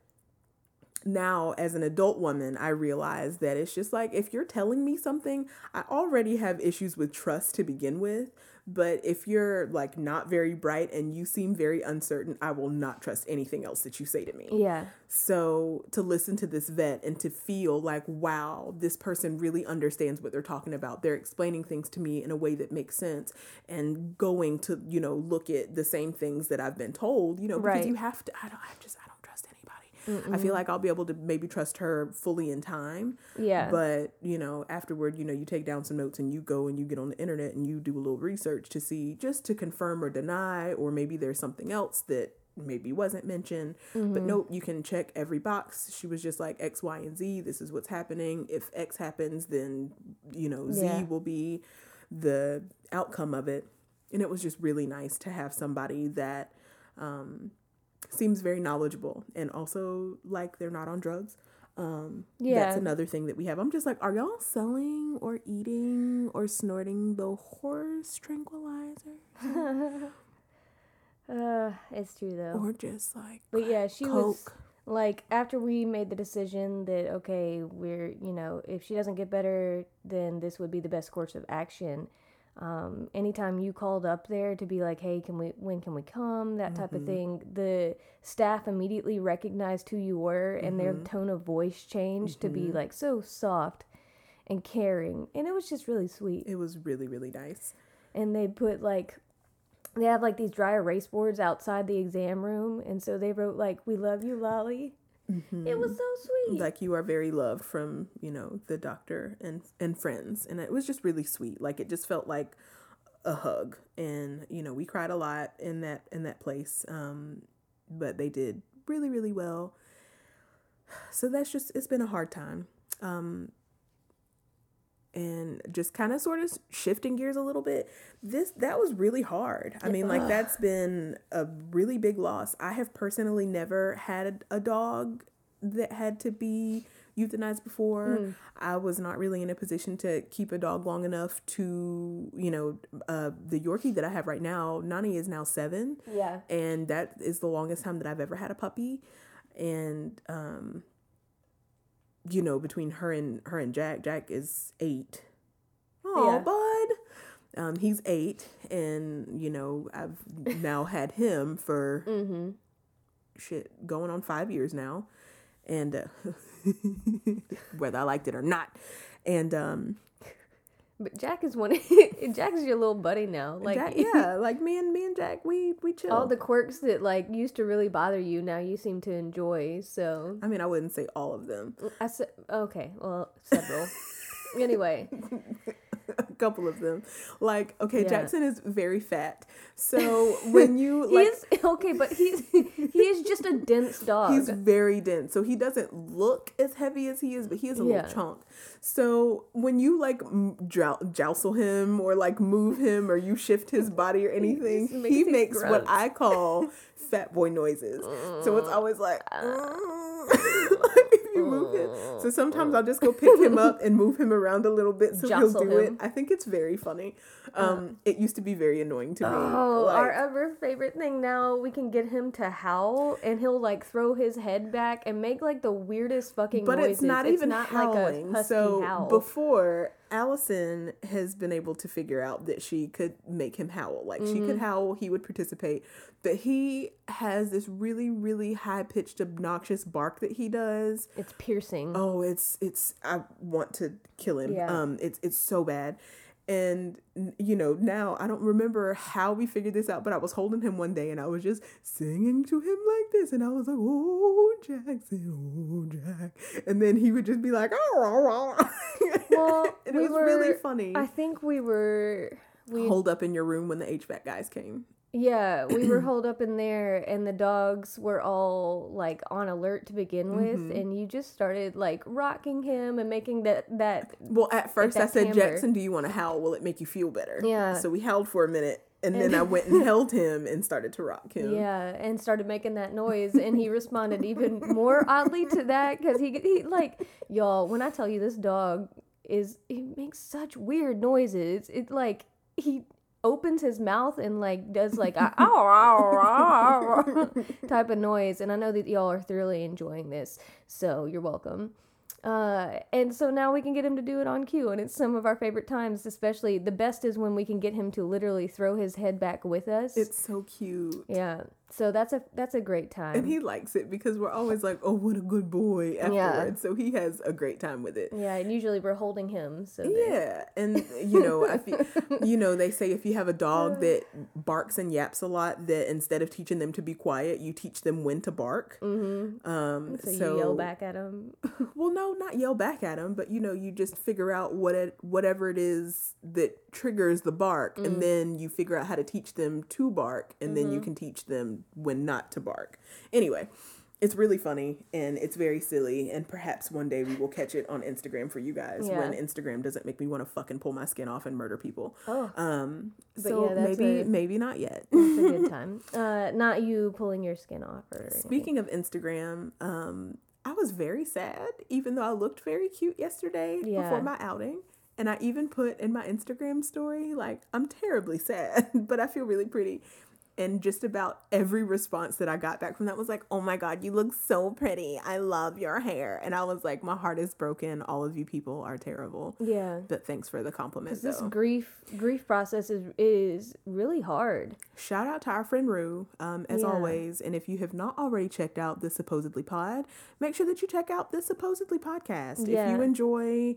now as an adult woman i realize that it's just like if you're telling me something i already have issues with trust to begin with but if you're like not very bright and you seem very uncertain i will not trust anything else that you say to me Yeah. so to listen to this vet and to feel like, wow, this person really understands what they're talking about. They're explaining things to me in a way that makes sense and going to, you know, look at the same things that I've been told, you know, because Right. you have to, I don't, I just, I don't anybody. I feel like I'll be able to maybe trust her fully in time. Yeah. But, you know, afterward, you know, you take down some notes and you go and you get on the internet and you do a little research to see just to confirm or deny, or maybe there's something else that maybe wasn't mentioned. But nope, you can check every box. She was just like X, Y, and Z. This is what's happening. If X happens, then, you know, Z Yeah. will be the outcome of it. And it was just really nice to have somebody that um, seems very knowledgeable and also like they're not on drugs. Um, Yeah. That's another thing that we have. I'm just like, are y'all selling or eating or snorting the horse tranquilizer? [LAUGHS] Uh, it's true though. Or just like, But yeah, she was like after we made the decision that okay, we're you know if she doesn't get better, then this would be the best course of action. Um, anytime you called up there to be like, hey, can we when can we come? That type of mm-hmm. thing. The staff immediately recognized who you were, and their mm-hmm. tone of voice changed to be mm-hmm. like so soft and caring, and it was just really sweet. it was really, really nice. and they put like they have like these dry erase boards outside the exam room and so they wrote like we love you lolly it was so sweet Like you are very loved from, you know, the doctor and and friends. And it was just really sweet. Like it just felt like a hug. And, you know, we cried a lot in that in that place. Um, but they did really, really well. So that's just it's been a hard time. Um and just kind of sort of shifting gears a little bit this that was really hard. I mean like that's been a really big loss. I have personally never had a dog that had to be euthanized before. I was not really in a position to keep a dog long enough to you know uh, the yorkie that i have right now nani is now seven. Yeah. And that is the longest time that I've ever had a puppy. And um, you know, between her and her and Jack, Jack is eight. Oh, Yeah. bud. Um, he's eight, and you know I've now had him for Mm-hmm. shit going on five years now, and uh, [LAUGHS] whether I liked it or not, and um, But Jack is one. [LAUGHS] Jack is your little buddy now. Like Jack, [LAUGHS] yeah, like me and me and Jack, we we chill. all the quirks that like used to really bother you now you seem to enjoy. So I mean, I wouldn't say all of them. Mm, I said okay. Well, several. [LAUGHS] anyway, [LAUGHS] a couple of them. Like, okay, Yeah. Jackson is very fat. So when you [LAUGHS] he like is [LAUGHS] okay, but he's he is just a dense dog. he's very dense. So he doesn't look as heavy as he is, but he is a Yeah. little chunk. So when you like jow- joustle him or like move him or you shift his body or anything, just makes he makes what. I call fat boy noises. So it's always like Uh. like if you move him. Mm, so sometimes mm. I'll just go pick him up [LAUGHS] and move him around a little bit so Jostle he'll do him. it. I think it's very funny. Uh. Um, it used to be very annoying to me. Oh, like- our other favorite thing now, we can get him to howl and he'll like throw his head back and make like the weirdest fucking but noises. it's not even not howling. like a so howl. before Allison has been able to figure out that she could make him howl. Like she Mm-hmm. could howl, he would participate. But he has this really, really high pitched, obnoxious bark that he does. it's piercing. Oh, it's it's I want to kill him. Yeah. Um, it's it's so bad. And you know, now I don't remember how we figured this out, but I was holding him one day and I was just singing to him like this, and I was like, "Oh, Jackson, oh, Jack," and then he would just be like, "Oh, oh, oh." Well, and we it was really funny. I think we were we Hold up in your room when the HVAC guys came. Yeah we were [CLEARS THROAT] holed up in there and the dogs were all like on alert to begin with Mm-hmm. and you just started like rocking him and making that that Well, at first I said, timbre. Jackson, do you want to howl? Will it make you feel better? Yeah. So we howled for a minute, and then I went and [LAUGHS] held him and started to rock him. Yeah, and started making that noise, and he responded even more oddly to that because he, he like y'all. When I tell you this dog is, he makes such weird noises. It's like he opens his mouth and like does like a [LAUGHS] ow, ow, ow, [LAUGHS] type of noise, and I know that y'all are thoroughly enjoying this, so you're welcome. Uh, and so now we can get him to do it on cue, and it's some of our favorite times. Especially the best is when we can get him to literally throw his head back with us. It's so cute. Yeah. So that's a that's a great time. And he likes it because we're always like, oh, what a good boy afterwards. So he has a great time with it. yeah, and usually we're holding him. So Yeah, and you know, I feel, [LAUGHS] you know, they say if you have a dog that barks and yaps a lot, that instead of teaching them to be quiet, you teach them when to bark. Mm-hmm. Um, so, so, you yell back at him. [LAUGHS] Well, no, not yell back at them, but you know, you just figure out what it, whatever it is that triggers the bark, Mm. and then you figure out how to teach them to bark, and then Mm-hmm. you can teach them when not to bark. Anyway, it's really funny and it's very silly, and perhaps one day we will catch it on Instagram for you guys Yeah. when Instagram doesn't make me want to fucking pull my skin off and murder people. Oh, Um, But so yeah, maybe a- maybe not yet. it's a good time. Uh, not you pulling your skin off or anything. Speaking of Instagram, um, I was very sad, even though I looked very cute yesterday Yeah. before my outing. And I even put in my Instagram story, like, I'm terribly sad, [LAUGHS] but I feel really pretty. And just about every response that I got back from that was like, oh my God, you look so pretty. I love your hair. And I was like, my heart is broken. All of you people are terrible. Yeah. But thanks for the compliment, This grief grief process is is really hard. Shout out to our friend Rue, um, as Yeah. always. And if you have not already checked out the Supposedly Pod, make sure that you check out the Supposedly Podcast. If you enjoy,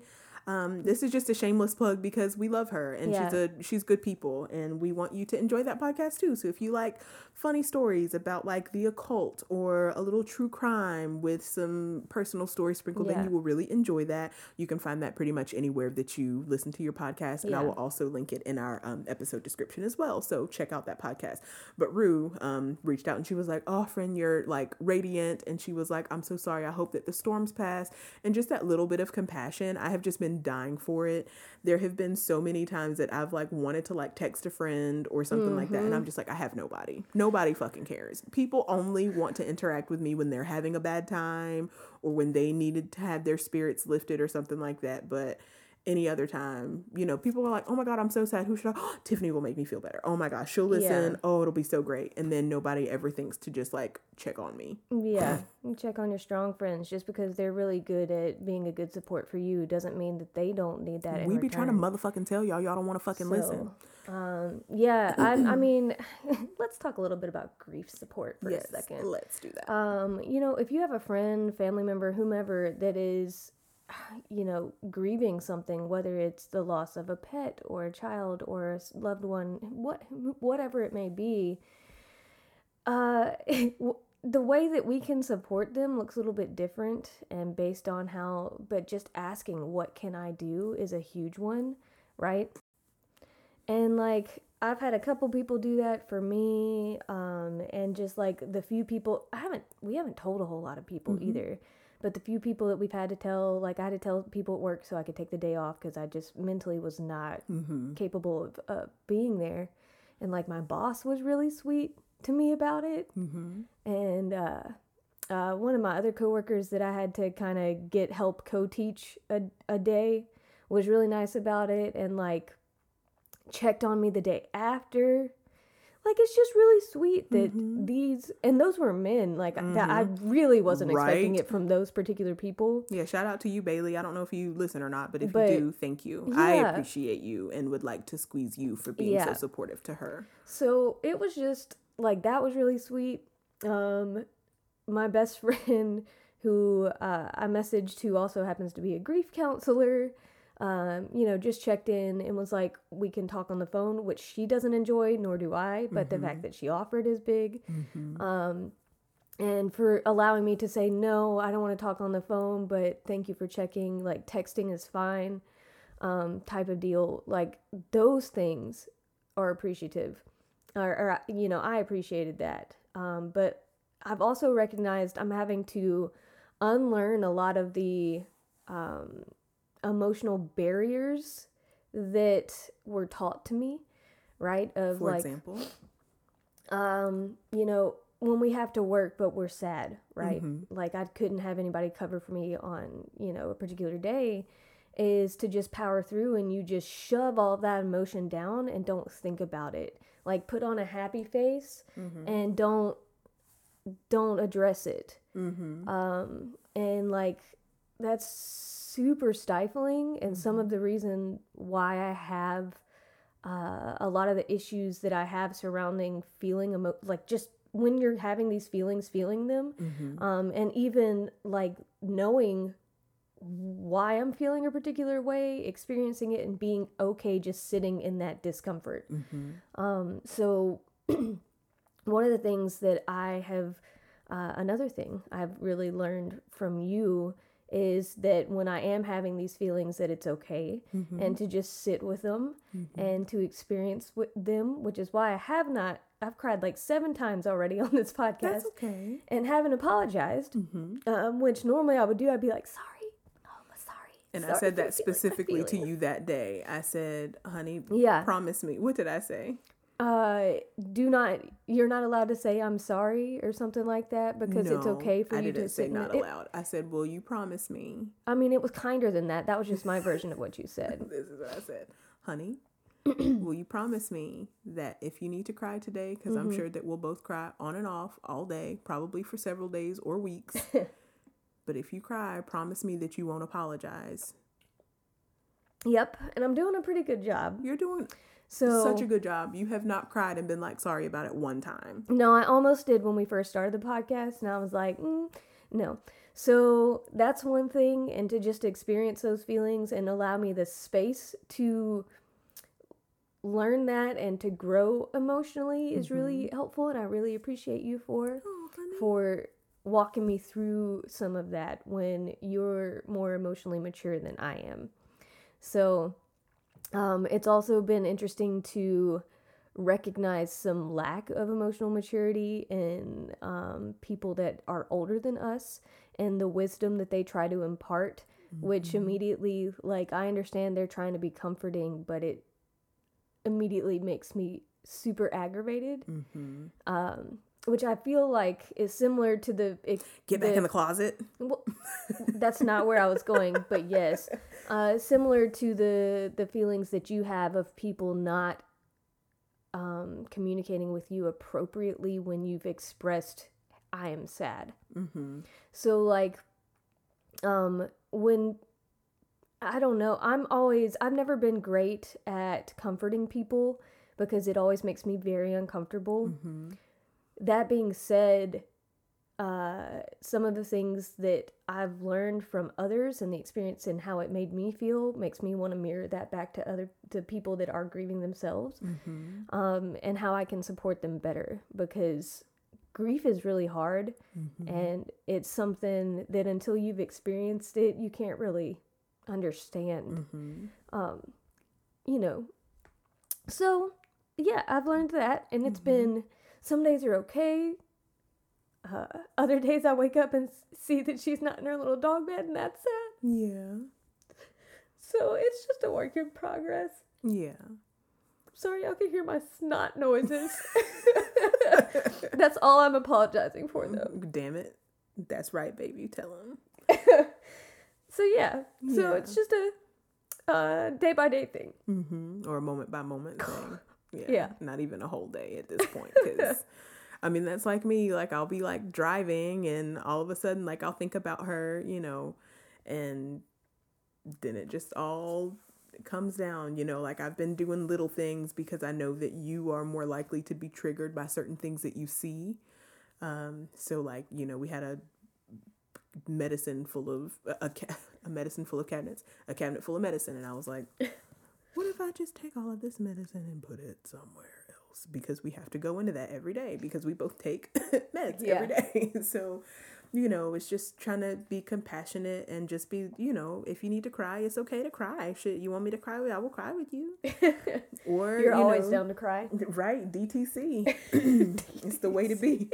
um, this is just a shameless plug because we love her and she's a she's good people, and we want you to enjoy that podcast too. So if you like funny stories about like the occult or a little true crime with some personal stories sprinkled Yeah. in, you will really enjoy that. You can find that pretty much anywhere that you listen to your podcast, and I will also link it in our um, episode description as well. So check out that podcast. But Rue um, reached out and she was like, "Oh, friend, you're like radiant," and she was like, "I'm so sorry. I hope that the storms pass." And just that little bit of compassion, I have just been dying for it. There have been so many times that I've like wanted to like text a friend or something like that, and I'm mm-hmm. just like, I have nobody. Nobody fucking cares. People only want to interact with me when they're having a bad time or when they needed to have their spirits lifted or something like that. But any other time. You know, people are like, "Oh my god, I'm so sad. Who should I?" [GASPS] Tiffany will make me feel better. Oh my gosh, she'll listen. Yeah. Oh, it'll be so great. And then nobody ever thinks to just like check on me. Yeah, [LAUGHS] check on your strong friends. Just because they're really good at being a good support for you doesn't mean that they don't need that. we be trying to motherfucking tell y'all, y'all don't want to fucking listen. Um, yeah, I, I [CLEARS THROAT] mean, [LAUGHS] let's talk a little bit about grief support for Yes, a second. let's do that. Um, you know, if you have a friend, family member, whomever that is, [SIGHS] you know, grieving something, whether it's the loss of a pet or a child or a loved one, what whatever it may be, uh, [LAUGHS] the way that we can support them looks a little bit different and based on how, but just asking what can I do? is a huge one, right? And like I've had a couple people do that for me, um, and just like the few people I haven't, we haven't told a whole lot of people either, but the few people that we've had to tell, like I had to tell people at work so I could take the day off because I just mentally was not capable of uh, being there, and like my boss was really sweet to me about it, and uh, uh, one of my other coworkers that I had to kind of get help co-teach a, a day was really nice about it, and like checked on me the day after. Like it's just really sweet that these and those were men like that I really wasn't expecting it from those particular people. Yeah, shout out to you, Bailey. I don't know if you listen or not, but if But- you do, thank you. I appreciate you and would like to squeeze you for being so supportive to her. So it was just like that was really sweet. Um, my best [LAUGHS] friend, who uh, I messaged, who also happens to be a grief counselor, um, you know, just checked in and was like, "We can talk on the phone," which she doesn't enjoy, nor do I. But the fact that she offered is big. Um, and for allowing me to say no, I don't want to talk on the phone, but thank you for checking. Like texting is fine, um, type of deal. Like those things are appreciative, or, or you know, I appreciated that. Um, but I've also recognized I'm having to unlearn a lot of the um, emotional barriers that were taught to me, right? Of For like, example, um, you know, when we have to work but we're sad, right? Like I couldn't have anybody cover for me on, you know, a particular day is to just power through and you just shove all that emotion down and don't think about it. Like put on a happy face and don't don't address it. Um and like that's super stifling and some of the reason why I have uh, a lot of the issues that I have surrounding feeling emo- like just when you're having these feelings, feeling them, um, and even like knowing why I'm feeling a particular way, experiencing it, and being okay just sitting in that discomfort. Um, so, [CLEARS THROAT] one of the things that I have, uh, another thing I've really learned from you is that when I am having these feelings, that it's okay mm-hmm. and to just sit with them mm-hmm. and to experience with them, which is why I have not. I've cried like seven times already [LAUGHS] on this podcast that's okay. and haven't apologized, mm-hmm. um, which normally I would do. I'd be like, sorry, oh, I'm sorry. And I said [LAUGHS] that specifically to you that day. I said, honey, Yeah. promise me. What did I say? Uh do not you're not allowed to say i'm sorry or something like that because it's okay for I you didn't to say not it. allowed. I said, will you promise me? i mean it was kinder than that that was just my [LAUGHS] version of what you said This is what I said. Honey, [CLEARS THROAT] will you promise me that if you need to cry today, because Mm-hmm. I'm sure that we'll both cry on and off all day, probably for several days or weeks. [LAUGHS] but if you cry, promise me that you won't apologize. yep and i'm doing a pretty good job You're doing so such a good job. You have not cried and been like sorry about it one time. no i almost did when we first started the podcast and i was like mm, no so that's one thing and to just experience those feelings and allow me the space to learn that and to grow emotionally is really helpful and i really appreciate you for Oh, for walking me through some of that when you're more emotionally mature than I am. So, um, it's also been interesting to recognize some lack of emotional maturity in um, people that are older than us and the wisdom that they try to impart, which immediately, like, I understand they're trying to be comforting, but it immediately makes me super aggravated. Um, which I feel like is similar to the it, Get back in the closet. well, that's not where I was going, but yes, [LAUGHS] uh, similar to the the feelings that you have of people not um, communicating with you appropriately when you've expressed I am sad. Mm-hmm. So like, um, when I don't know, I'm always I've never been great at comforting people because it always makes me very uncomfortable. Mm-hmm. That being said, uh, some of the things that I've learned from others and the experience and how it made me feel makes me want to mirror that back to other to people that are grieving themselves, Mm-hmm. um, and how I can support them better because grief is really hard Mm-hmm. and it's something that until you've experienced it, you can't really understand. Mm-hmm. Um, you know, so yeah, I've learned that, and it's Mhm. been some days are okay. Uh, other days I wake up and see that she's not in her little dog bed, and that's sad. Yeah. So it's just a work in progress. Yeah. Sorry, y'all can hear my snot noises. [LAUGHS] that's all I'm apologizing for, though. Damn it. That's right, baby. Tell him. [LAUGHS] So yeah, so Yeah. it's just a uh, day by day thing. Mm-hmm. Or a moment by moment thing. Yeah. Yeah. Not even a whole day at this point. Because, [LAUGHS] I mean, that's like me. Like, I'll be like driving and all of a sudden, like, I'll think about her, you know, and then it just all comes down, you know. Like, I've been doing little things because I know that you are more likely to be triggered by certain things that you see. Um, so, like, you know, we had a medicine full of a, a [LAUGHS] medicine full of cabinets, a cabinet full of medicine, and I was like, [LAUGHS] what if I just take all of this medicine and put it somewhere else? Because we have to go into that every day because we both take [LAUGHS] meds every day. [LAUGHS] So, you know, it's just trying to be compassionate and just be, you know, if you need to cry, it's okay to cry. Shit, you want me to cry? I will cry with you. [LAUGHS] Or You're you always know, down to cry. Right, DTC. [CLEARS THROAT] it's the way to be.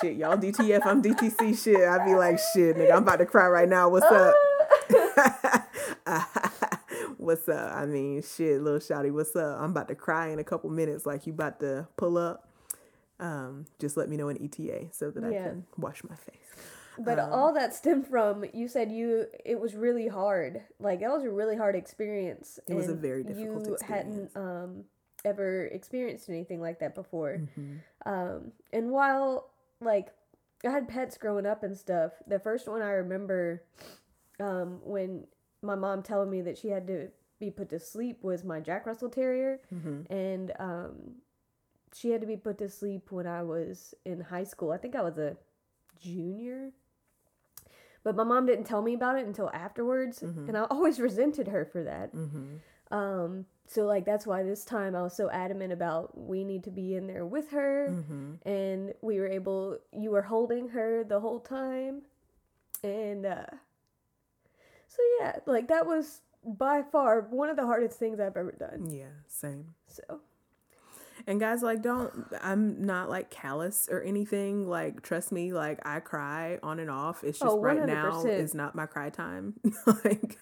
Shit, y'all DTF, I'm DTC. Shit, I'd be like, shit, nigga, I'm about to cry right now. What's up? What's up? I mean, shit, little shouty, what's up? I'm about to cry in a couple minutes, like you about to pull up. Um, just let me know in ETA so that I can wash my face. But Um, all that stemmed from you said you it was really hard. Like that was a really hard experience. It was a very difficult you experience. hadn't um ever experienced anything like that before. Mhm. Um and while like I had pets growing up and stuff, the first one I remember um when my mom telling me that she had to be put to sleep was my Jack Russell Terrier Mhm. and um she had to be put to sleep when I was in high school. I think I was a junior. But my mom didn't tell me about it until afterwards, Mhm. and I always [LAUGHS] resented her for that. Mhm. Um so like that's why this time I was so adamant about we need to be in there with her Mhm. and we were able you were holding her the whole time and uh so yeah, like that was by far one of the hardest things I've ever done. Yeah, same. So And guys, like, don't, I'm not like callous or anything. Like, trust me, like, I cry on and off. It's just Oh, right now 100%. is not my cry time. [LAUGHS] like,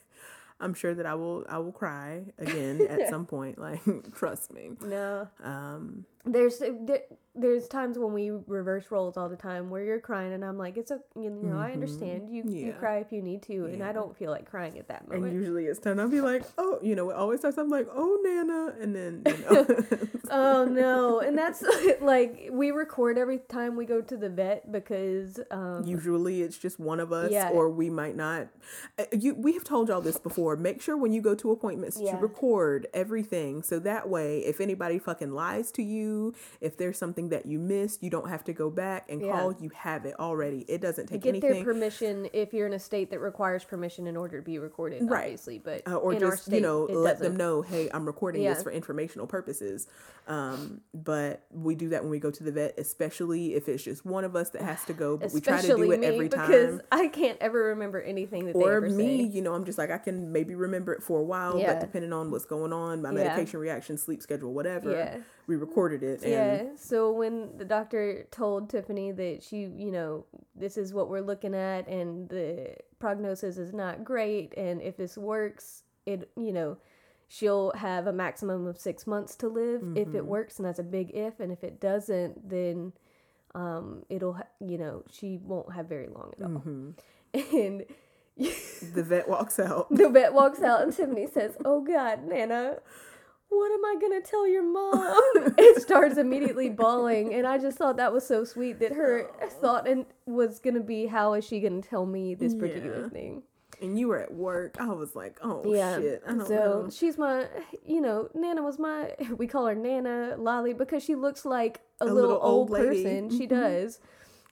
I'm sure that I will, I will cry again [LAUGHS] at some point. Like, [LAUGHS] trust me. no. Um, There's there, there's times when we reverse roles all the time where you're crying and I'm like it's a you know I Mhm. understand you you cry if you need to and I don't feel like crying at that moment. and usually it's time I'll be like, oh, you know, it always starts, I'm like, oh, Nana. And then, you know, [LAUGHS] oh no, and that's [LAUGHS] like we record every time we go to the vet because um Usually it's just one of us, Yeah. or we might not. Uh, You, we have told y'all this before. Make sure when you go to appointments, Yeah. you record everything, so that way, if anybody fucking lies to you, if there's something that you missed, you don't have to go back and Yeah. call. You have it already. It doesn't take get anything. their permission if you're in a state that requires permission in order to be recorded, Right. obviously. But uh, or just state, you know let them doesn't. know hey i'm recording this for informational purposes um but we do that when we go to the vet especially if it's just one of us that has to go but we try to do it every because I can't ever remember anything that they or ever me, say. you know, I'm just like I can maybe remember it for a while, Yeah. but depending on what's going on, my Yeah. medication reaction, sleep schedule, whatever, Yeah. we recorded it. Yeah. So when the doctor told Tiffany that she, you know, this is what we're looking at and the prognosis is not great and if this works, it, you know, she'll have a maximum of 6 months to live if Mm-hmm. it works and that's a big if and if it doesn't then um, it'll ha- you know she won't have very long at all. Mm-hmm. And The vet walks out. [LAUGHS] the vet walks out and Tiffany says, "Oh God, Nana." What am I gonna tell your mom? [LAUGHS] and starts immediately bawling, and I just thought that was so sweet that her thought and was gonna be, "How is she gonna tell me this particular Yeah. thing?" And you were at work. I was like, oh Yeah. shit. I don't so know. she's my, you know, Nana was my. [LAUGHS] We call her Nana Lolly because she looks like a, A little, little old, old person. She Mhm. does.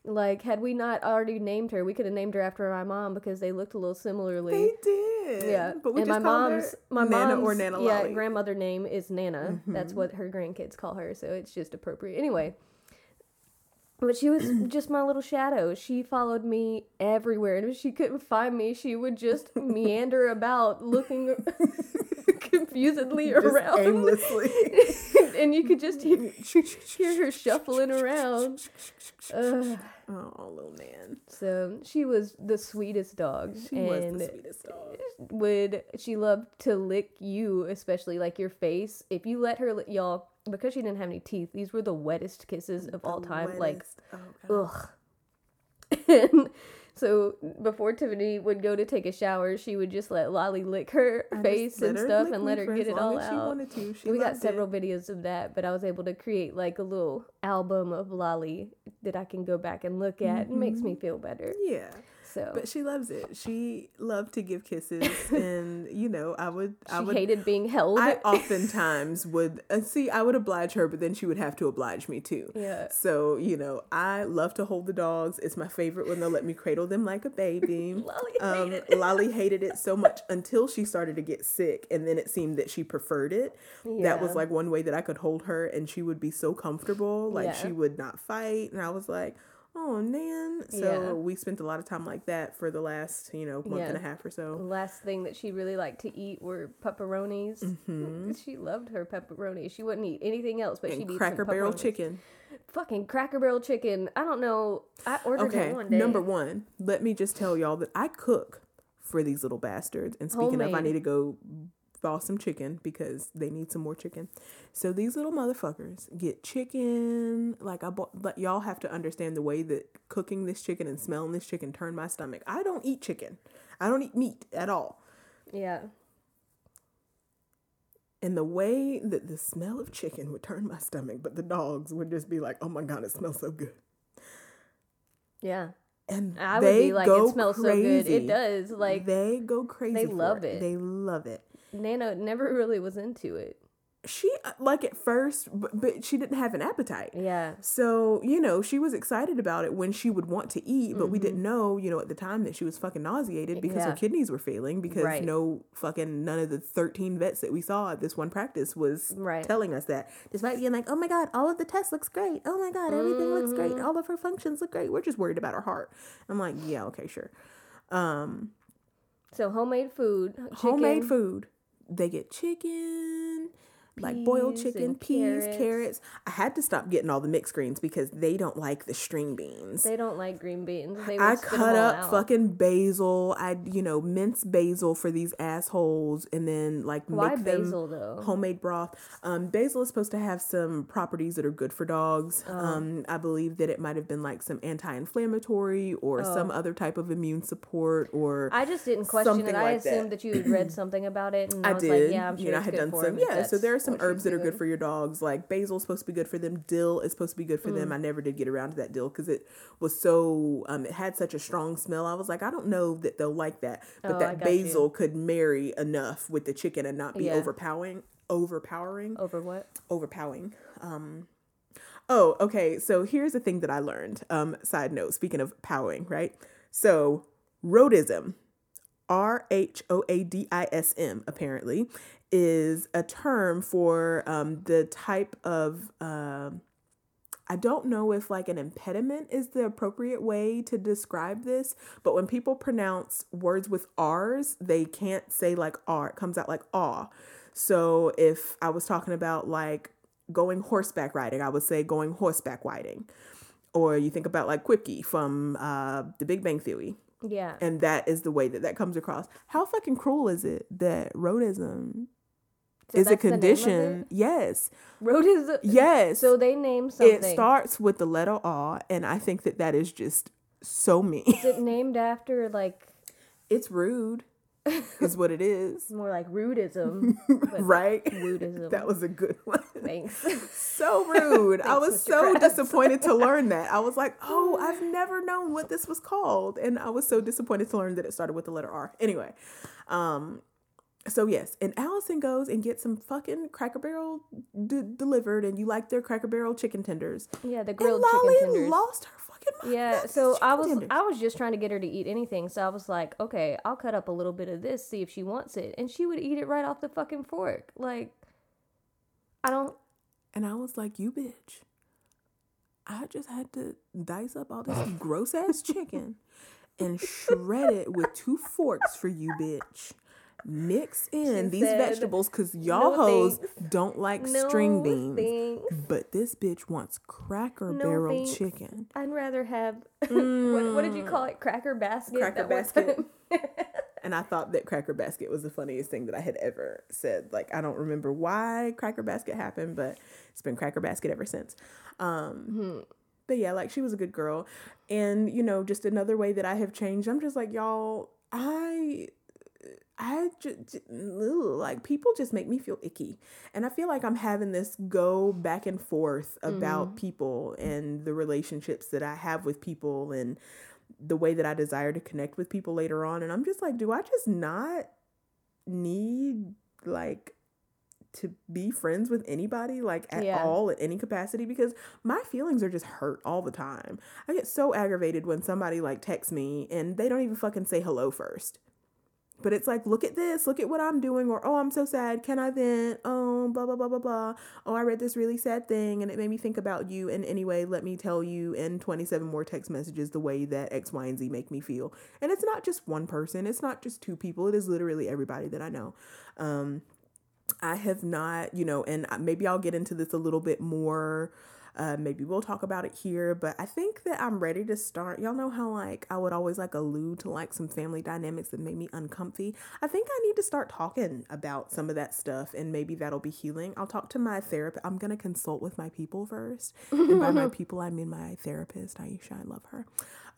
Like, had we not already named her, we could have named her after my mom because they looked a little similarly. They did. Yeah, But we and just my called mom's her my Nana mom's or Nana yeah grandmother name is Nana. That's Mhm. what her grandkids call her, so it's just appropriate. Anyway, but she was [CLEARS THROAT] just my little shadow. She followed me everywhere, and if she couldn't find me, she would just [LAUGHS] meander about, looking [LAUGHS] confusedly Just around, aimlessly. [LAUGHS] and you could just hear, hear her shuffling around. [LAUGHS] Oh, little man. So she was the sweetest dog, She and was the sweetest dog. would she loved to lick you, especially like your face. If you let her, y'all, because she didn't have any teeth, these were the wettest kisses of all The time. Like, oh, ugh. [LAUGHS] and so before Tiffany would go to take a shower, she would just let Lolly lick her I face and her stuff and let her get it all out. we got several it. videos of that, but I was able to create like a little album of Lolly that I can go back and look at. It makes me feel better. Yeah, So but she loves it. She loved to give kisses, [LAUGHS] and you know, I would, she I would, hated being held. I oftentimes would uh, see. I would oblige her, but then she would have to oblige me too. yeah. So you know, I love to hold the dogs. It's my favorite when they'll let me cradle them like a baby. [LAUGHS] Lolly Um, hated it. Lolly hated it so much until she started to get sick, and then it seemed that she preferred it. Yeah. That was like one way that I could hold her, and she would be so comfortable. Like Yeah. she would not fight, and I was like, "Oh, Nan." So Yeah. we spent a lot of time like that for the last, you know, month Yeah. and a half or The so. last thing that she really liked to eat were pepperonis. hmm She loved her pepperoni. She wouldn't eat anything else, but eat Cracker Barrel chicken. Fucking Cracker Barrel chicken. I don't know. I ordered Okay, it one day. number one, let me just tell y'all that I cook for these little bastards. And speaking of, I need to go thaw some chicken because they need some more chicken. So these little motherfuckers get chicken. Like I bought, but y'all have to understand the way that cooking this chicken and smelling this chicken turned my stomach. I don't eat chicken. I don't eat meat at all. Yeah. And the way that the smell of chicken would turn my stomach, but the dogs would just be like, "Oh my god, it smells so good." Yeah. And I would be like, it smells so good. It does. Like, they go crazy. They love it. They love it. Nana never [LAUGHS] really was into it. She uh, like at first, but, but she didn't have an appetite. Yeah. So you know she was excited about it when she would want to eat, but we didn't know you know at the time that she was fucking nauseated because her Mm-hmm. Kidneys were failing because Right. no fucking none of the thirteen vets that we saw at this one practice was Right. telling us that. Despite being like, oh my god, all of the tests looks great. Oh my god, everything looks great. Mm-hmm. All of her functions look great. We're just worried about her heart. I'm like, yeah, okay, sure. Um, So homemade food. Chicken, homemade food. They get chicken, like boiled chicken, peas, carrots. carrots. I had to stop getting all the mixed greens because they don't like the string beans. They don't like green beans. They I cut up out. fucking basil. I you know mince basil for these assholes, and then like Why make them basil though? homemade broth. Um, basil is supposed to have some properties that are good for dogs. Oh. Um, I believe that it might have been like some anti-inflammatory or some other type of immune support or Oh. I just didn't question it. something I like that. assumed that. you had read something about it, and [CLEARS THROAT] I, I was did. like, "Yeah, I'm sure you know, I had done some. Yeah, so that's there are some herbs that are good for your dogs. Like basil is supposed to be good for them. Dill is supposed to be good for Mm. them. I never did get around to that dill because it was so. Um, it had such a strong smell. I was like, I don't know that they'll like that, but Oh, that got you. basil could marry enough with the chicken and not be Yeah. overpowering. Overpowering. Over what? Overpowering. Um. Oh, okay. So here's the thing that I learned. Um, side note. Speaking of powering, right? So rhodism, R H O A D I S M, apparently, is a term for um, the type of. um I don't know if like an impediment is the appropriate way to describe this, but when people pronounce words with R's, they can't say like R. It comes out like aw. So if I was talking about like going horseback riding, I would say going horseback riding. Or you think about like Kripke from uh, The Big Bang Theory, Yeah. and that is the way that that comes across. How fucking cruel is it that rhodism So is a that's the name of condition. Yes. Road is a, Yes. So they named something. it starts with the letter R, and I think that that is just so [LAUGHS] mean. is it named after like it's rude, is what it is. It's [LAUGHS] more like rudism? [LAUGHS] right? Rudism. That was a good one. Thanks. so rude. I was Mr. so Krabs. disappointed to learn that. I was like, oh, I've never known what this was called. And I was so disappointed to learn that it started with the letter R. Anyway, um, so yes, and Allison goes and gets some fucking Cracker Barrel d- delivered, and you like their Cracker Barrel chicken tenders. Yeah, the And grilled Lolly chicken tenders. lost her fucking mind. Yeah, so I was tenders. I was just trying to get her to eat anything. So I was like, okay, I'll cut up a little bit of this, see if she wants it, and she would eat it right off the fucking fork. Like, I don't. And I was like, you bitch. I just had to dice up all this gross ass chicken and shred it with two forks for you, bitch. Mix in She these said, vegetables because y'all "No hoes thanks. don't like No string beans. thanks. But this bitch wants cracker No barrel thanks. chicken. I'd rather have [LAUGHS] what, what did you call it? Cracker basket. Mm. Cracker basket. [LAUGHS] And I thought that Cracker Basket was the funniest thing that I had ever said. Like, I don't remember why Cracker Basket happened, but it's been Cracker Basket ever since. Um, Hmm. But yeah, like, she was a good girl. And, you know, just another way that I have changed, I'm just like, y'all, I. I just like people just make me feel icky, and I feel like I'm having this go back and forth about mm. people and the relationships that I have with people and the way that I desire to connect with people later on. And I'm just like, do I just not need like to be friends with anybody like at Yeah. all at any capacity because my feelings are just hurt all the time. I get so aggravated when somebody like texts me and they don't even fucking say hello first. But it's like, look at this, look at what I'm doing, or oh, I'm so sad. Can I vent? Oh, blah, blah, blah, blah, blah. Oh, I read this really sad thing and it made me think about you. And anyway, let me tell you in 27 more text messages the way that X, Y, and Z make me feel. And it's not just one person, it's not just two people, it is literally everybody that I know. Um, I have not, you know, and maybe I'll get into this a little bit more. Uh, maybe we'll talk about it here, but I think that I'm ready to start. Y'all know how like I would always like allude to like some family dynamics that made me uncomfy. I think I need to start talking about some of that stuff, and maybe that'll be healing. I'll talk to my therapist. I'm gonna consult with my people first, and by my [LAUGHS] people I mean my therapist, Aisha. I love her.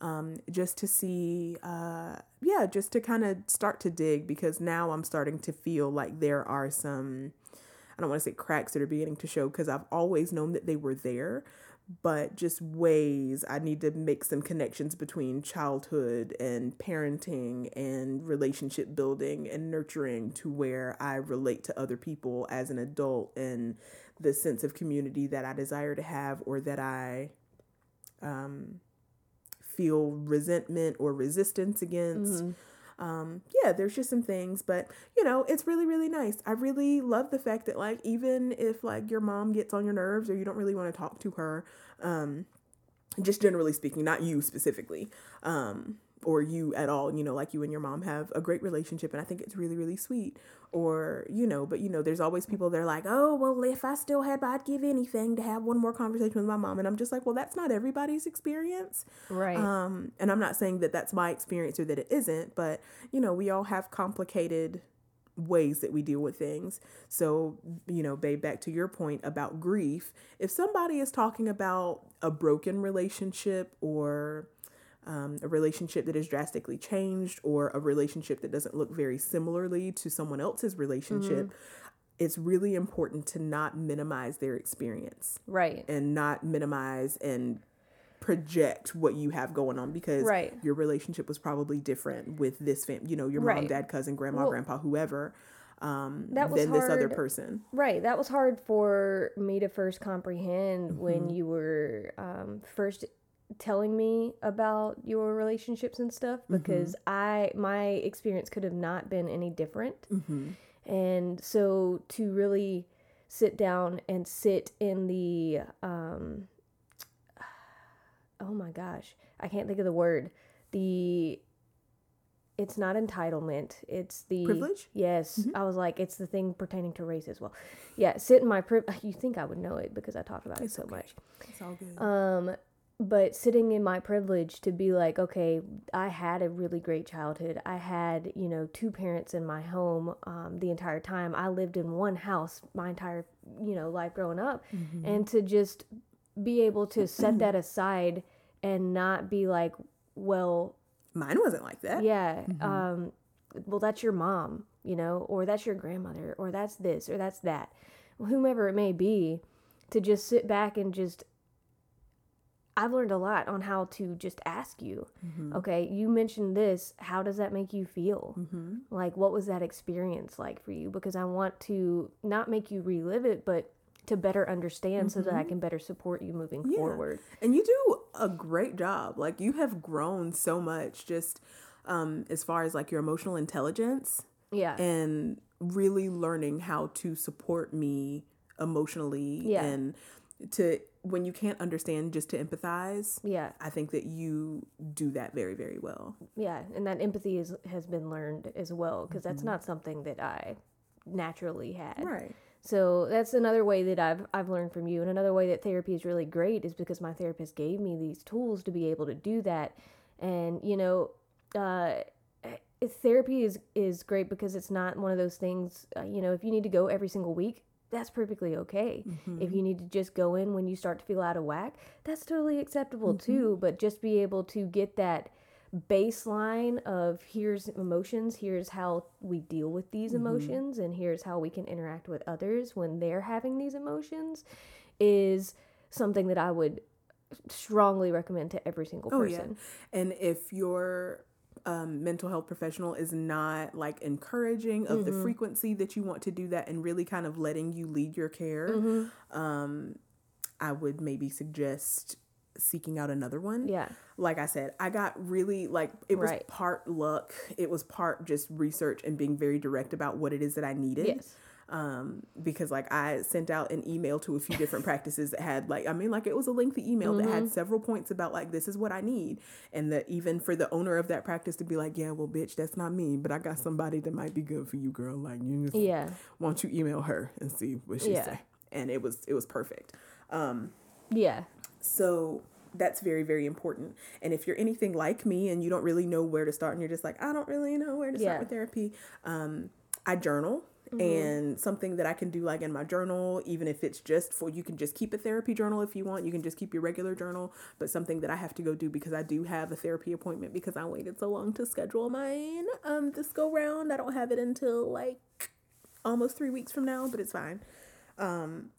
Um, just to see, uh, yeah, just to kind of start to dig because now I'm starting to feel like there are some. I don't want to say cracks that are beginning to show because I've always known that they were there, but just ways I need to make some connections between childhood and parenting and relationship building and nurturing to where I relate to other people as an adult and the sense of community that I desire to have or that I um, feel resentment or resistance against um yeah there's just some things but you know it's really really nice. I really love the fact that like even if like your mom gets on your nerves or you don't really want to talk to her um just generally speaking not you specifically um or you at all you know like you and your mom have a great relationship and i think it's really really sweet or you know but you know there's always people that are like oh well if i still had i'd give anything to have one more conversation with my mom and i'm just like well that's not everybody's experience Right. um, and I'm not saying that that's my experience or that it isn't, but you know, we all have complicated ways that we deal with things. So, you know, babe, back to your point about grief, if somebody is talking about a broken relationship or um, a relationship that is drastically changed or a relationship that doesn't look very similarly to someone else's relationship, it's really important to not minimize their experience right. and not minimize and project what you have going on because Right. your relationship was probably different with this family, you know, your mom, Right. dad, cousin, grandma, Well, grandpa, whoever, um, that was than this other person. Right. That was hard for me to first comprehend Mm-hmm. when you were um, first telling me about your relationships and stuff Mm-hmm. because I my experience could have not been any different. Mm-hmm. And so to really sit down and sit in the um [SIGHS] oh my gosh, I can't think of the word. The it's not entitlement. It's the Privilege? Yes, Mm-hmm. I was like, it's the thing pertaining to race as well. Yeah, sit in my priv. [SIGHS] You think I would know it because I talk about it so much. It's all good. Um, but sitting in my privilege to be like, okay, I had a really great childhood. I had, you know, two parents in my home um, the entire time. I lived in one house my entire, you know, life growing up. Mm-hmm. And to just be able to set that aside and not be like, well, mine wasn't like that. Yeah. Mm-hmm. Um, well, that's your mom, you know, or that's your grandmother, or that's this, or that's that, whomever it may be, to just sit back and just I've learned a lot on how to just ask you, mm-hmm. okay, you mentioned this. How does that make you feel? Mm-hmm. Like, what was that experience like for you? Because I want to not make you relive it, but to better understand mm-hmm. so that I mm-hmm. can better support you moving yeah. forward. And you do a great job. Like, you have grown so much just um, as far as like your emotional intelligence. Yeah. And really learning how to support me emotionally yeah. and to when you can't understand just to empathize yeah i think that you do that very very well yeah and that empathy is has been learned as well because mm-hmm. that's not something that i naturally had right so that's another way that I've I've learned from you, and another way that therapy is really great is because my therapist gave me these tools to be able to do that. And you know, uh, therapy is is great because it's not one of those things. Uh, you know, if you need to go every single week, that's perfectly okay. Mm-hmm. If you need to just go in when you start to feel out of whack, that's totally acceptable mm-hmm. too. But just be able to get that baseline of here's emotions, here's how we deal with these mm-hmm. emotions, and here's how we can interact with others when they're having these emotions is something that I would strongly recommend to every single person. Oh, yeah. And if you're um, mental health professional is not like encouraging of mm-hmm. the frequency that you want to do that and really kind of letting you lead your care, mm-hmm. um, I would maybe suggest seeking out another one. Yeah. Like I said, I got really like it was right. part luck, it was part just research and being very direct about what it is that I needed. Yes um, because like I sent out an email to a few different [LAUGHS] practices that had like I mean like it was a lengthy email mm-hmm. that had mm-hmm. several points about like this is what I need and that even for the owner of that practice to be like yeah well bitch that's not me but I got somebody that might be good for you girl like you just yeah won't you email her and see what she yeah. say and it was it was perfect um yeah so that's very very important and if you're anything like me and you don't really know where to start and you're just like i don't really know where to start yeah. with therapy um, i journal Mm-hmm. and something that I can do like in my journal, even if it's just for you can just keep a therapy journal if you want. You can just keep your regular journal, but something that I have to go do because I do have a therapy appointment because I waited so long to schedule mine. Um, this go round, I don't have it until like almost three weeks from now, but it's fine. Um,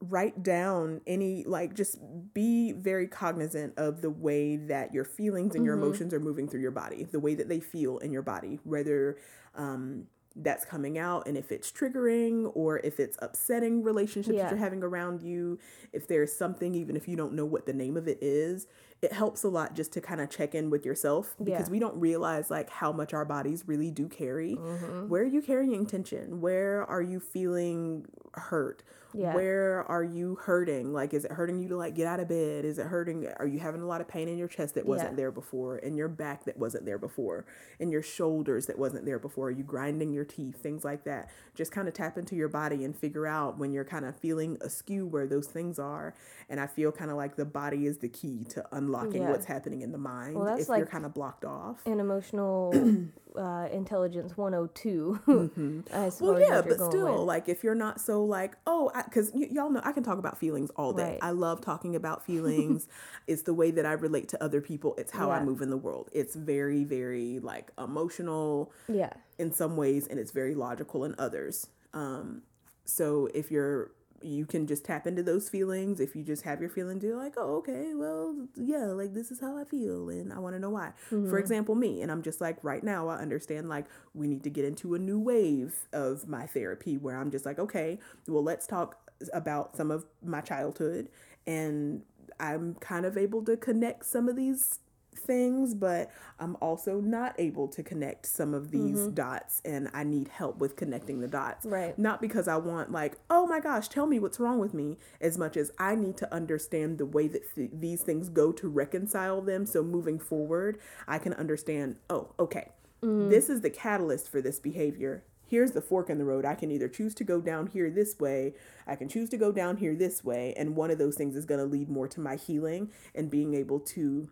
write down any like just be very cognizant of the way that your feelings and your mm-hmm. emotions are moving through your body the way that they feel in your body whether um that's coming out and if it's triggering or if it's upsetting relationships yeah. that you're having around you if there's something even if you don't know what the name of it is it helps a lot just to kind of check in with yourself because yeah. we don't realize like how much our bodies really do carry mm-hmm. where are you carrying tension where are you feeling hurt yeah. Where are you hurting? Like, is it hurting you to like get out of bed? Is it hurting? Are you having a lot of pain in your chest that wasn't yeah. there before, in your back that wasn't there before, in your shoulders that wasn't there before? Are you grinding your teeth? Things like that. Just kind of tap into your body and figure out when you're kind of feeling askew where those things are. And I feel kind of like the body is the key to unlocking yeah. what's happening in the mind well, if like you're kind of blocked off. An emotional [CLEARS THROAT] uh, intelligence 102. Mm-hmm. [LAUGHS] well, yeah, but still, with. like if you're not so like, oh, because y- y'all know I can talk about feelings all day. Right. I love talking about feelings. [LAUGHS] it's the way that I relate to other people. It's how yeah. I move in the world. It's very, very like emotional. Yeah. In some ways, and it's very logical in others. Um, so if you're you can just tap into those feelings if you just have your feelings you're like oh okay well yeah like this is how i feel and i want to know why mm-hmm. for example me and i'm just like right now i understand like we need to get into a new wave of my therapy where i'm just like okay well let's talk about some of my childhood and i'm kind of able to connect some of these things, but I'm also not able to connect some of these mm-hmm. dots and I need help with connecting the dots. Right. Not because I want like, oh my gosh, tell me what's wrong with me as much as I need to understand the way that th- these things go to reconcile them so moving forward, I can understand, oh, okay. Mm. This is the catalyst for this behavior here's the fork in the road. I can either choose to go down here this way, I can choose to go down here this way, and one of those things is going to lead more to my healing and being able to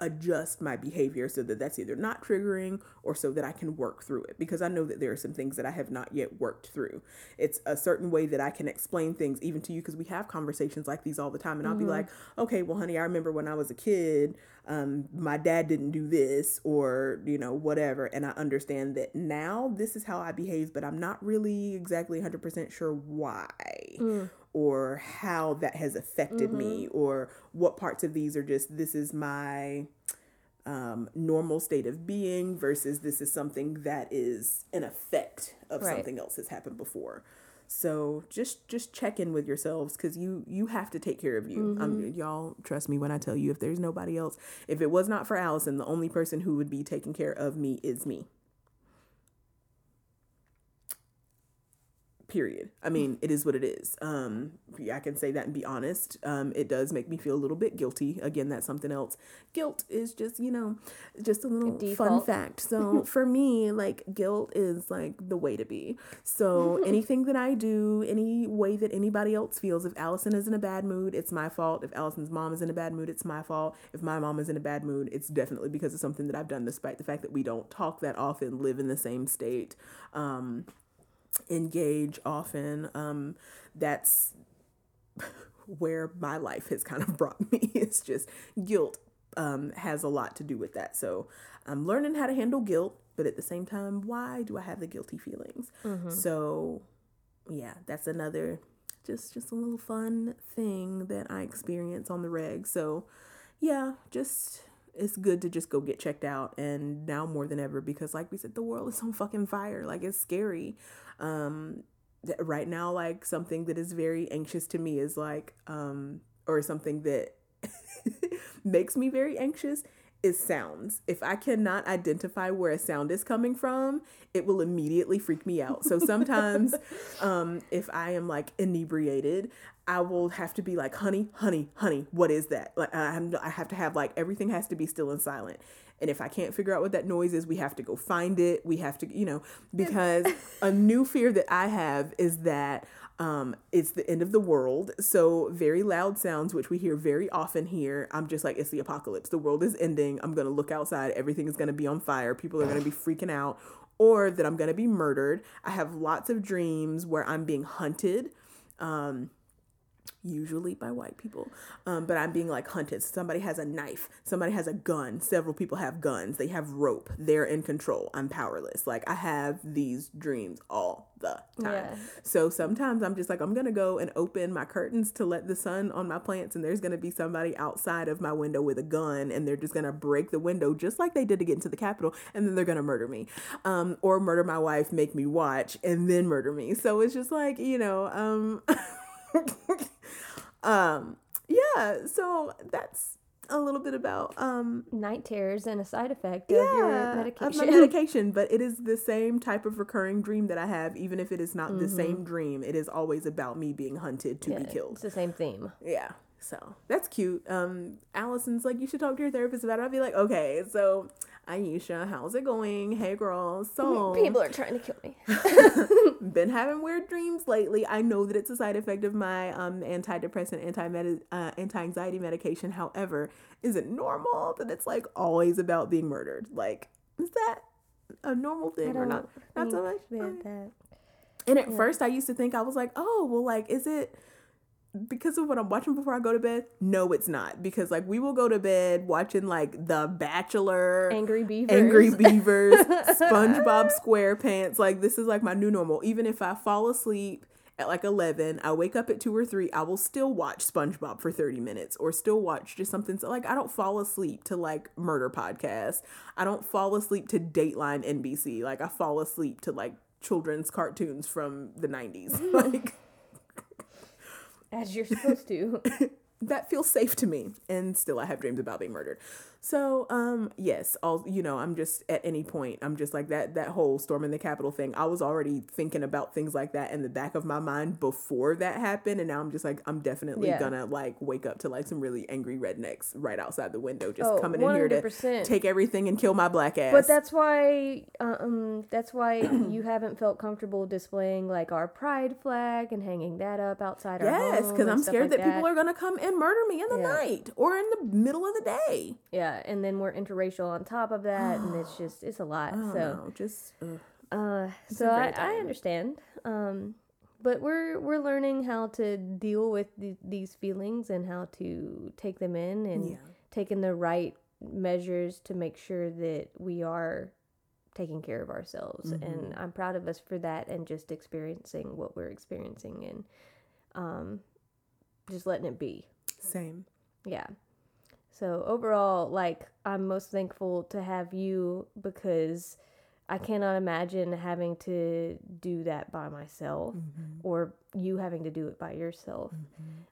adjust my behavior so that that's either not triggering or so that I can work through it because I know that there are some things that I have not yet worked through. It's a certain way that I can explain things even to you because we have conversations like these all the time and I'll mm-hmm. be like, "Okay, well honey, I remember when I was a kid, um, my dad didn't do this or, you know, whatever, and I understand that now this is how I behave, but I'm not really exactly 100% sure why." Mm or how that has affected mm-hmm. me or what parts of these are just this is my um, normal state of being versus this is something that is an effect of right. something else that's happened before so just just check in with yourselves because you you have to take care of you mm-hmm. um, y'all trust me when i tell you if there's nobody else if it was not for allison the only person who would be taking care of me is me period. I mean, it is what it is. Um, I can say that and be honest. Um, it does make me feel a little bit guilty. Again, that's something else. Guilt is just, you know, just a little fun fact. So [LAUGHS] for me, like guilt is like the way to be. So [LAUGHS] anything that I do, any way that anybody else feels, if Allison is in a bad mood, it's my fault. If Allison's mom is in a bad mood, it's my fault. If my mom is in a bad mood, it's definitely because of something that I've done, despite the fact that we don't talk that often, live in the same state. Um, engage often. Um, that's [LAUGHS] where my life has kind of [LAUGHS] brought me. It's just guilt um, has a lot to do with that. So I'm learning how to handle guilt, but at the same time, why do I have the guilty feelings? Mm-hmm. So yeah, that's another just just a little fun thing that I experience on the reg. So yeah, just it's good to just go get checked out and now more than ever because like we said the world is on fucking fire like it's scary um right now like something that is very anxious to me is like um or something that [LAUGHS] makes me very anxious is sounds. If I cannot identify where a sound is coming from, it will immediately freak me out. So sometimes [LAUGHS] um, if I am like inebriated, I will have to be like, honey, honey, honey, what is that? Like I have to have like everything has to be still and silent. And if I can't figure out what that noise is, we have to go find it. We have to, you know, [LAUGHS] because a new fear that I have is that um, it's the end of the world. So, very loud sounds, which we hear very often here. I'm just like, it's the apocalypse. The world is ending. I'm going to look outside. Everything is going to be on fire. People are going to be freaking out. Or that I'm going to be murdered. I have lots of dreams where I'm being hunted. Um, usually by white people. Um, but I'm being like hunted. Somebody has a knife, somebody has a gun, several people have guns, they have rope, they're in control. I'm powerless. Like I have these dreams all the time. Yeah. So sometimes I'm just like, I'm gonna go and open my curtains to let the sun on my plants, and there's gonna be somebody outside of my window with a gun, and they're just gonna break the window just like they did to get into the Capitol, and then they're gonna murder me. Um, or murder my wife, make me watch, and then murder me. So it's just like, you know, um [LAUGHS] [LAUGHS] um, yeah, so that's a little bit about um night terrors and a side effect yeah, of your medication. Of [LAUGHS] my medication, but it is the same type of recurring dream that I have, even if it is not mm-hmm. the same dream. It is always about me being hunted to yeah, be killed. It's the same theme. Yeah. So that's cute. Um, Allison's like, you should talk to your therapist about it. I'll be like, okay, so Aisha, how's it going? Hey, girl. So [LAUGHS] people are trying to kill me. [LAUGHS] been having weird dreams lately. I know that it's a side effect of my um antidepressant, anti uh, anti anxiety medication. However, is it normal that it's like always about being murdered? Like, is that a normal thing or not? Not so much. That. And at yeah. first, I used to think I was like, oh, well, like, is it? Because of what I'm watching before I go to bed, no, it's not. Because like we will go to bed watching like The Bachelor, Angry Beavers, Angry [LAUGHS] Beavers, SpongeBob SquarePants. Like this is like my new normal. Even if I fall asleep at like 11, I wake up at 2 or 3, I will still watch SpongeBob for 30 minutes or still watch just something so like I don't fall asleep to like murder podcasts. I don't fall asleep to Dateline NBC. Like I fall asleep to like children's cartoons from the 90s. [LAUGHS] like as you're supposed to. [LAUGHS] that feels safe to me. And still, I have dreams about being murdered. So, um, yes, all you know, I'm just at any point, I'm just like that. That whole storming the Capitol thing. I was already thinking about things like that in the back of my mind before that happened, and now I'm just like, I'm definitely Yeah. gonna like wake up to like some really angry rednecks right outside the window, just Oh, coming in here to take everything and kill my black ass. But that's why, um, that's why [CLEARS THROAT] you haven't felt comfortable displaying like our pride flag and hanging that up outside our yes, because I'm scared like that, people are gonna come and murder me in the Yeah. night or in the middle of the day. Yeah, and then we're interracial on top of that, and it's just it's a lot. Don't so, just ugh. uh, so I, I understand. Um, but we're we're learning how to deal with the, these feelings and how to take them in and Yeah. taking the right measures to make sure that we are taking care of ourselves. Mm-hmm. And I'm proud of us for that and just experiencing what we're experiencing and um, just letting it be. same. Yeah. So overall, like I'm most thankful to have you because I cannot imagine having to do that by myself or you having to do it by yourself.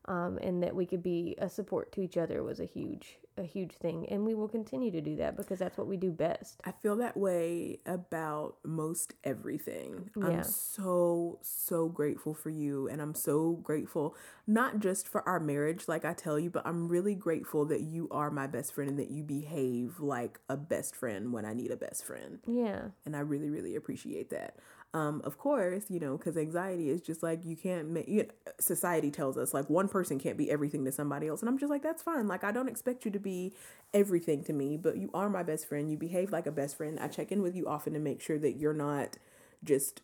Um, and that we could be a support to each other was a huge, a huge thing. And we will continue to do that because that's what we do best. I feel that way about most everything. Yeah. I'm so, so grateful for you. And I'm so grateful, not just for our marriage, like I tell you, but I'm really grateful that you are my best friend and that you behave like a best friend when I need a best friend. Yeah. And I really, really appreciate that. Um, of course, you know, because anxiety is just like you can't make. You know, society tells us like one person can't be everything to somebody else, and I'm just like that's fine. Like I don't expect you to be everything to me, but you are my best friend. You behave like a best friend. I check in with you often to make sure that you're not just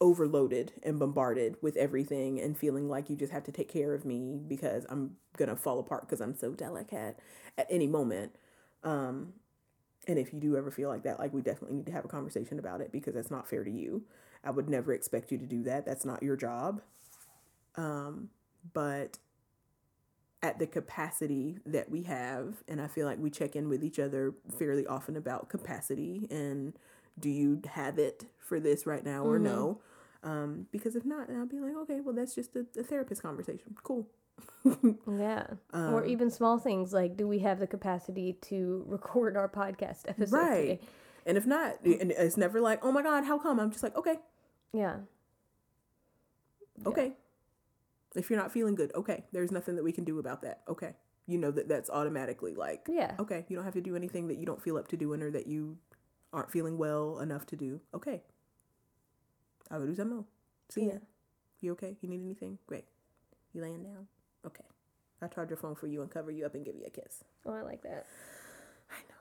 overloaded and bombarded with everything and feeling like you just have to take care of me because I'm gonna fall apart because I'm so delicate at any moment. Um, and if you do ever feel like that, like we definitely need to have a conversation about it because that's not fair to you. I would never expect you to do that. That's not your job. Um, but at the capacity that we have, and I feel like we check in with each other fairly often about capacity and do you have it for this right now or no? Um, because if not, then I'll be like, okay, well, that's just a, a therapist conversation. Cool. Yeah. Um, or even small things like do we have the capacity to record our podcast episode Right. today? And if not, and it's never like, oh my God, how come? I'm just like, okay, Yeah. okay. If you're not feeling good, okay. There's nothing that we can do about that. Okay. You know that that's automatically like, Yeah. okay, you don't have to do anything that you don't feel up to doing or that you aren't feeling well enough to do. Okay. I'll go do something. See ya. You okay? You need anything? Great. You laying down? Okay. I'll charge your phone for you and cover you up and give you a kiss. Oh, I like that. I know.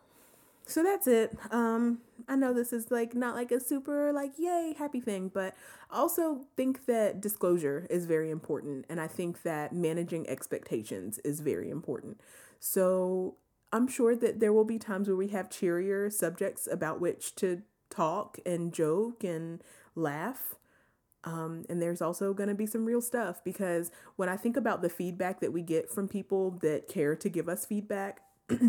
So that's it. Um, I know this is like not like a super like yay happy thing, but I also think that disclosure is very important, and I think that managing expectations is very important. So I'm sure that there will be times where we have cheerier subjects about which to talk and joke and laugh. Um, and there's also going to be some real stuff because when I think about the feedback that we get from people that care to give us feedback, [CLEARS THROAT]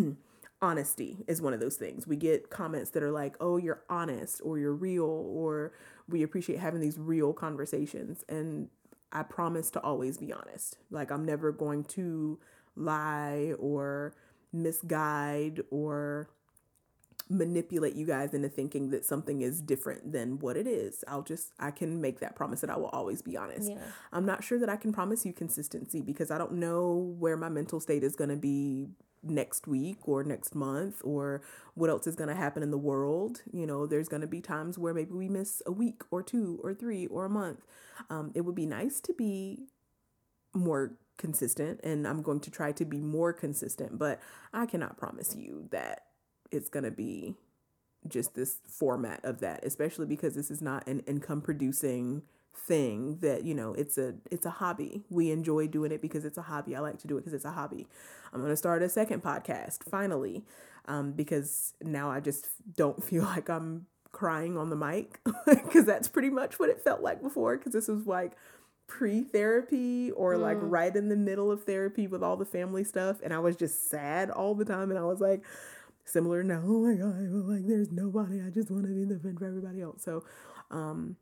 honesty is one of those things. We get comments that are like, oh, you're honest or you're real or we appreciate having these real conversations. And I promise to always be honest. Like, I'm never going to lie or misguide or manipulate you guys into thinking that something is different than what it is. I'll just, I can make that promise that I will always be honest. Yeah. I'm not sure that I can promise you consistency because I don't know where my mental state is going to be next week or next month or what else is going to happen in the world. You know, there's going to be times where maybe we miss a week or two or three or a month. Um, it would be nice to be more consistent and I'm going to try to be more consistent, but I cannot promise you that it's going to be just this format of that, especially because this is not an income producing thing that you know it's a it's a hobby. We enjoy doing it because it's a hobby. I like to do it because it's a hobby. I'm going to start a second podcast finally um, because now i just don't [LAUGHS] feel like i'm crying on the mic [LAUGHS] because that's pretty much what it felt like before because this was like pre-therapy or like right in the middle of therapy with all the family stuff and i was just sad all the time and i was like similar now oh my god like there's nobody i just want to be the friend for everybody else so um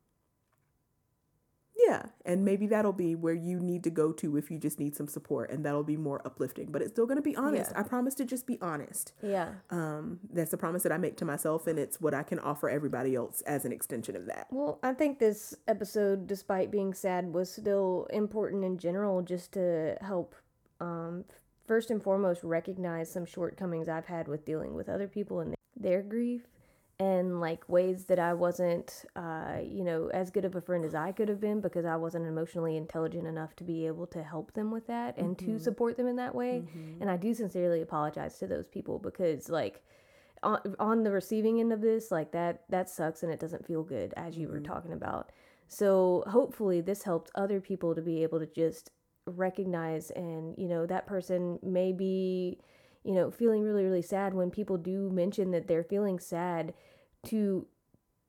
Yeah, and maybe that'll be where you need to go to if you just need some support, and that'll be more uplifting. But it's still going to be honest. Yeah. I promise to just be honest. Yeah. Um, that's the promise that I make to myself, and it's what I can offer everybody else as an extension of that. Well, I think this episode, despite being sad, was still important in general just to help, um, first and foremost, recognize some shortcomings I've had with dealing with other people and their grief and like ways that I wasn't, uh, you know, as good of a friend as I could have been because I wasn't emotionally intelligent enough to be able to help them with that and to mm-hmm. support them in that way. Mm-hmm. And I do sincerely apologize to those people because, like, on, on the receiving end of this, like that, that sucks and it doesn't feel good as you were mm-hmm. talking about. So hopefully, this helped other people to be able to just recognize and, you know, that person may be you know, feeling really, really sad when people do mention that they're feeling sad to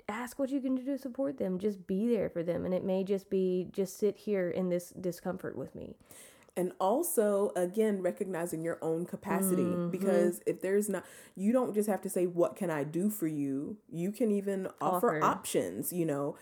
ask what you can do to support them. Just be there for them. And it may just be just sit here in this discomfort with me. And also, again, recognizing your own capacity mm-hmm. because if there's not, you don't just have to say, What can I do for you? You can even offer, Offer. options, you know.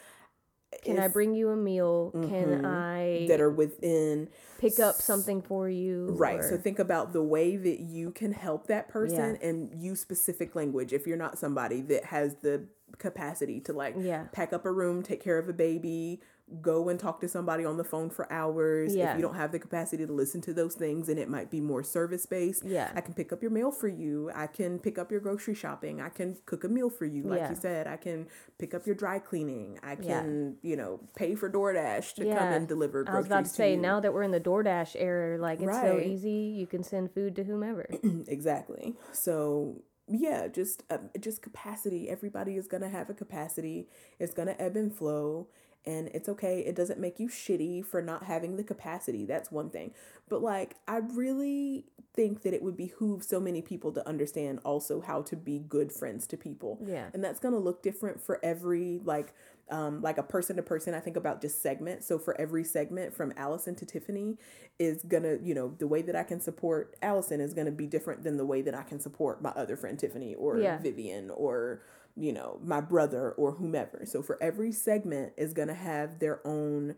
Can I bring you a meal? Can mm-hmm. I that are within pick up something for you? Right. So think about the way that you can help that person and use specific language. If you're not somebody that has the capacity to like Yeah. pack up a room, take care of a baby, go and talk to somebody on the phone for hours. If you don't have the capacity to listen to those things and it might be more service based. Yeah. I can pick up your mail for you. I can pick up your grocery shopping. I can cook a meal for you. Like Yeah. you said, I can pick up your dry cleaning. I Yeah. can, you know, pay for DoorDash to come and deliver groceries I was about to say, you. now that we're in the DoorDash era, like it's so easy, you can send food to whomever. [CLEARS THROAT] exactly so yeah just uh, just capacity everybody is gonna have a capacity it's gonna ebb and flow and it's okay it doesn't make you shitty for not having the capacity that's one thing but like i really think that it would behoove so many people to understand also how to be good friends to people Yeah. and that's gonna look different for every like um, like a person to person. I think about just segment. So for every segment from Allison to Tiffany is gonna, you know, the way that I can support Allison is gonna be different than the way that I can support my other friend Tiffany or Yeah. Vivian or you know my brother or whomever. So for every segment is gonna have their own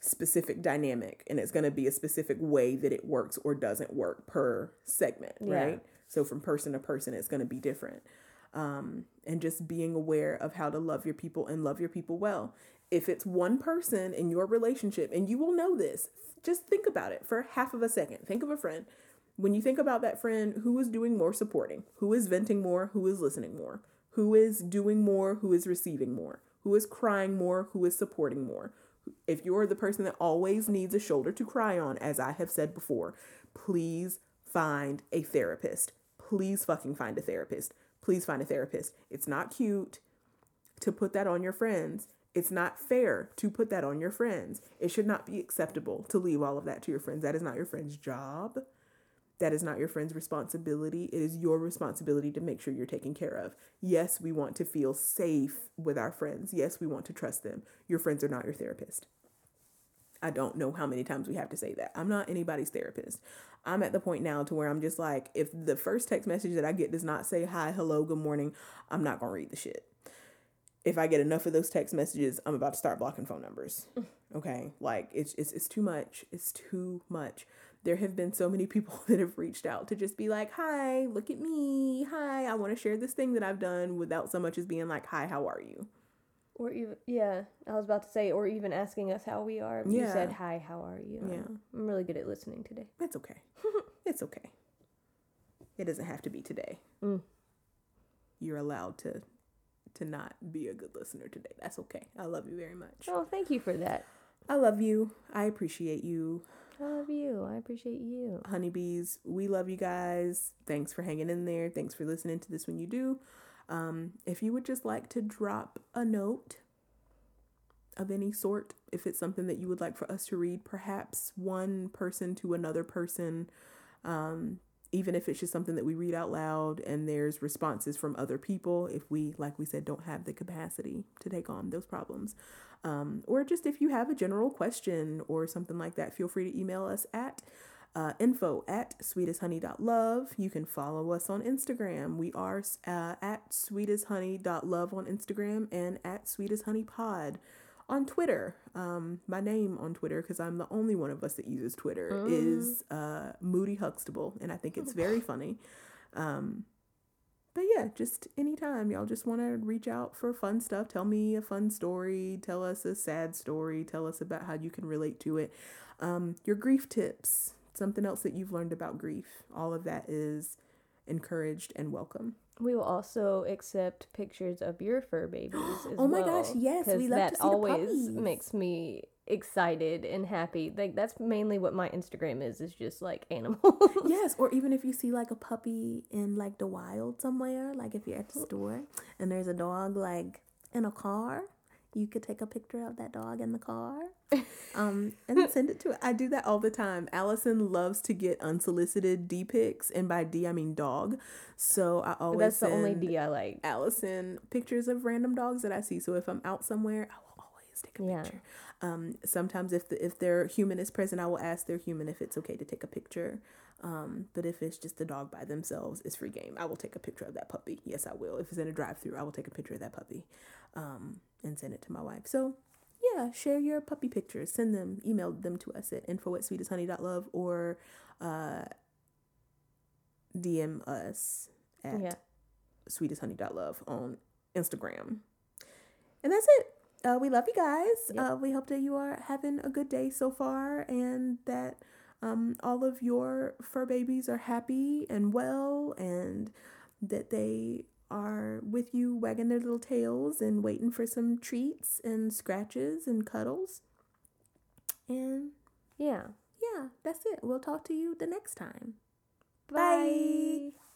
specific dynamic and it's going to be a specific way that it works or doesn't work per segment Yeah. right? So from person to person it's going to be different. Um, and just being aware of how to love your people and love your people well. If it's one person in your relationship and you will know this just think about it for half of a second. Think of a friend. When you think about that friend who is doing more supporting? Who is venting more? Who is listening more who is doing more who is receiving more who is crying more who is supporting more if you're the person that always needs a shoulder to cry on, as I have said before, please find a therapist. Please fucking find a therapist. Please find a therapist. It's not cute to put that on your friends. It's not fair to put that on your friends. It should not be acceptable to leave all of that to your friends. That is not your friend's job. That is not your friend's responsibility. It is your responsibility to make sure you're taken care of. Yes, we want to feel safe with our friends. Yes, we want to trust them. Your friends are not your therapist. I don't know how many times we have to say that. I'm not anybody's therapist. I'm at the point now to where I'm just like, if the first text message that I get does not say hi, hello, good morning, I'm not going to read the shit. If I get enough of those text messages, I'm about to start blocking phone numbers. [LAUGHS] Okay? Like it's it's it's too much. It's too much. There have been so many people [LAUGHS] that have reached out to just be like, "Hi, look at me. Hi, I want to share this thing that I've done" without so much as being like, "Hi, how are you?" Or even, yeah, I was about to say, or even asking us how we are. You said, hi, how are you? Yeah. I'm, I'm really good at listening today. It's okay. [LAUGHS] it's okay. It doesn't have to be today. Mm. You're allowed to to not be a good listener today. That's okay. I love you very much. Oh, thank you for that. I love you. I appreciate you. I love you. I appreciate you. Honeybees, we love you guys. Thanks for hanging in there. Thanks for listening to this when you do. Um, if you would just like to drop a note of any sort, if it's something that you would like for us to read, perhaps one person to another person, um, even if it's just something that we read out loud and there's responses from other people, if we, like we said, don't have the capacity to take on those problems. Um, or just if you have a general question or something like that, feel free to email us at uh, info at sweetesthoney.love. You can follow us on Instagram. We are uh, at sweetesthoney.love on Instagram and at sweetesthoneypod on Twitter. Um, my name on Twitter, because I'm the only one of us that uses Twitter, mm. is uh, Moody Huxtable, and I think it's very funny. Um, but yeah, just anytime y'all just want to reach out for fun stuff, tell me a fun story, tell us a sad story, tell us about how you can relate to it. Um, your grief tips, something else that you've learned about grief, all of that is encouraged and welcome. We will also accept pictures of your fur babies [GASPS] as oh my well, gosh, yes, we love that to see always makes me excited and happy. Like that's mainly what my Instagram is, is just like animals. [LAUGHS] yes, or even if you see like a puppy in like the wild somewhere, like if you're at the store and there's a dog like in a car, you could take a picture of that dog in the car [LAUGHS] um, and send it to it. I do that all the time. Allison loves to get unsolicited D pics, and by D I mean dog. So I always that's the only D I like. Allison pictures of random dogs that I see. So if I'm out somewhere, I will always take a yeah. picture. Um, sometimes if the, if their human is present, I will ask their human if it's okay to take a picture. Um, but if it's just a dog by themselves, it's free game. I will take a picture of that puppy. Yes, I will. If it's in a drive-through, I will take a picture of that puppy, um, and send it to my wife. So yeah, share your puppy pictures. Send them, email them to us at info at sweetesthoney.love or uh, DM us at yeah. sweetesthoney.love on Instagram. And that's it. Uh, we love you guys. Yep. Uh, we hope that you are having a good day so far and that um, all of your fur babies are happy and well and that they are with you wagging their little tails and waiting for some treats and scratches and cuddles. And yeah. Yeah, that's it. We'll talk to you the next time. Bye. Bye.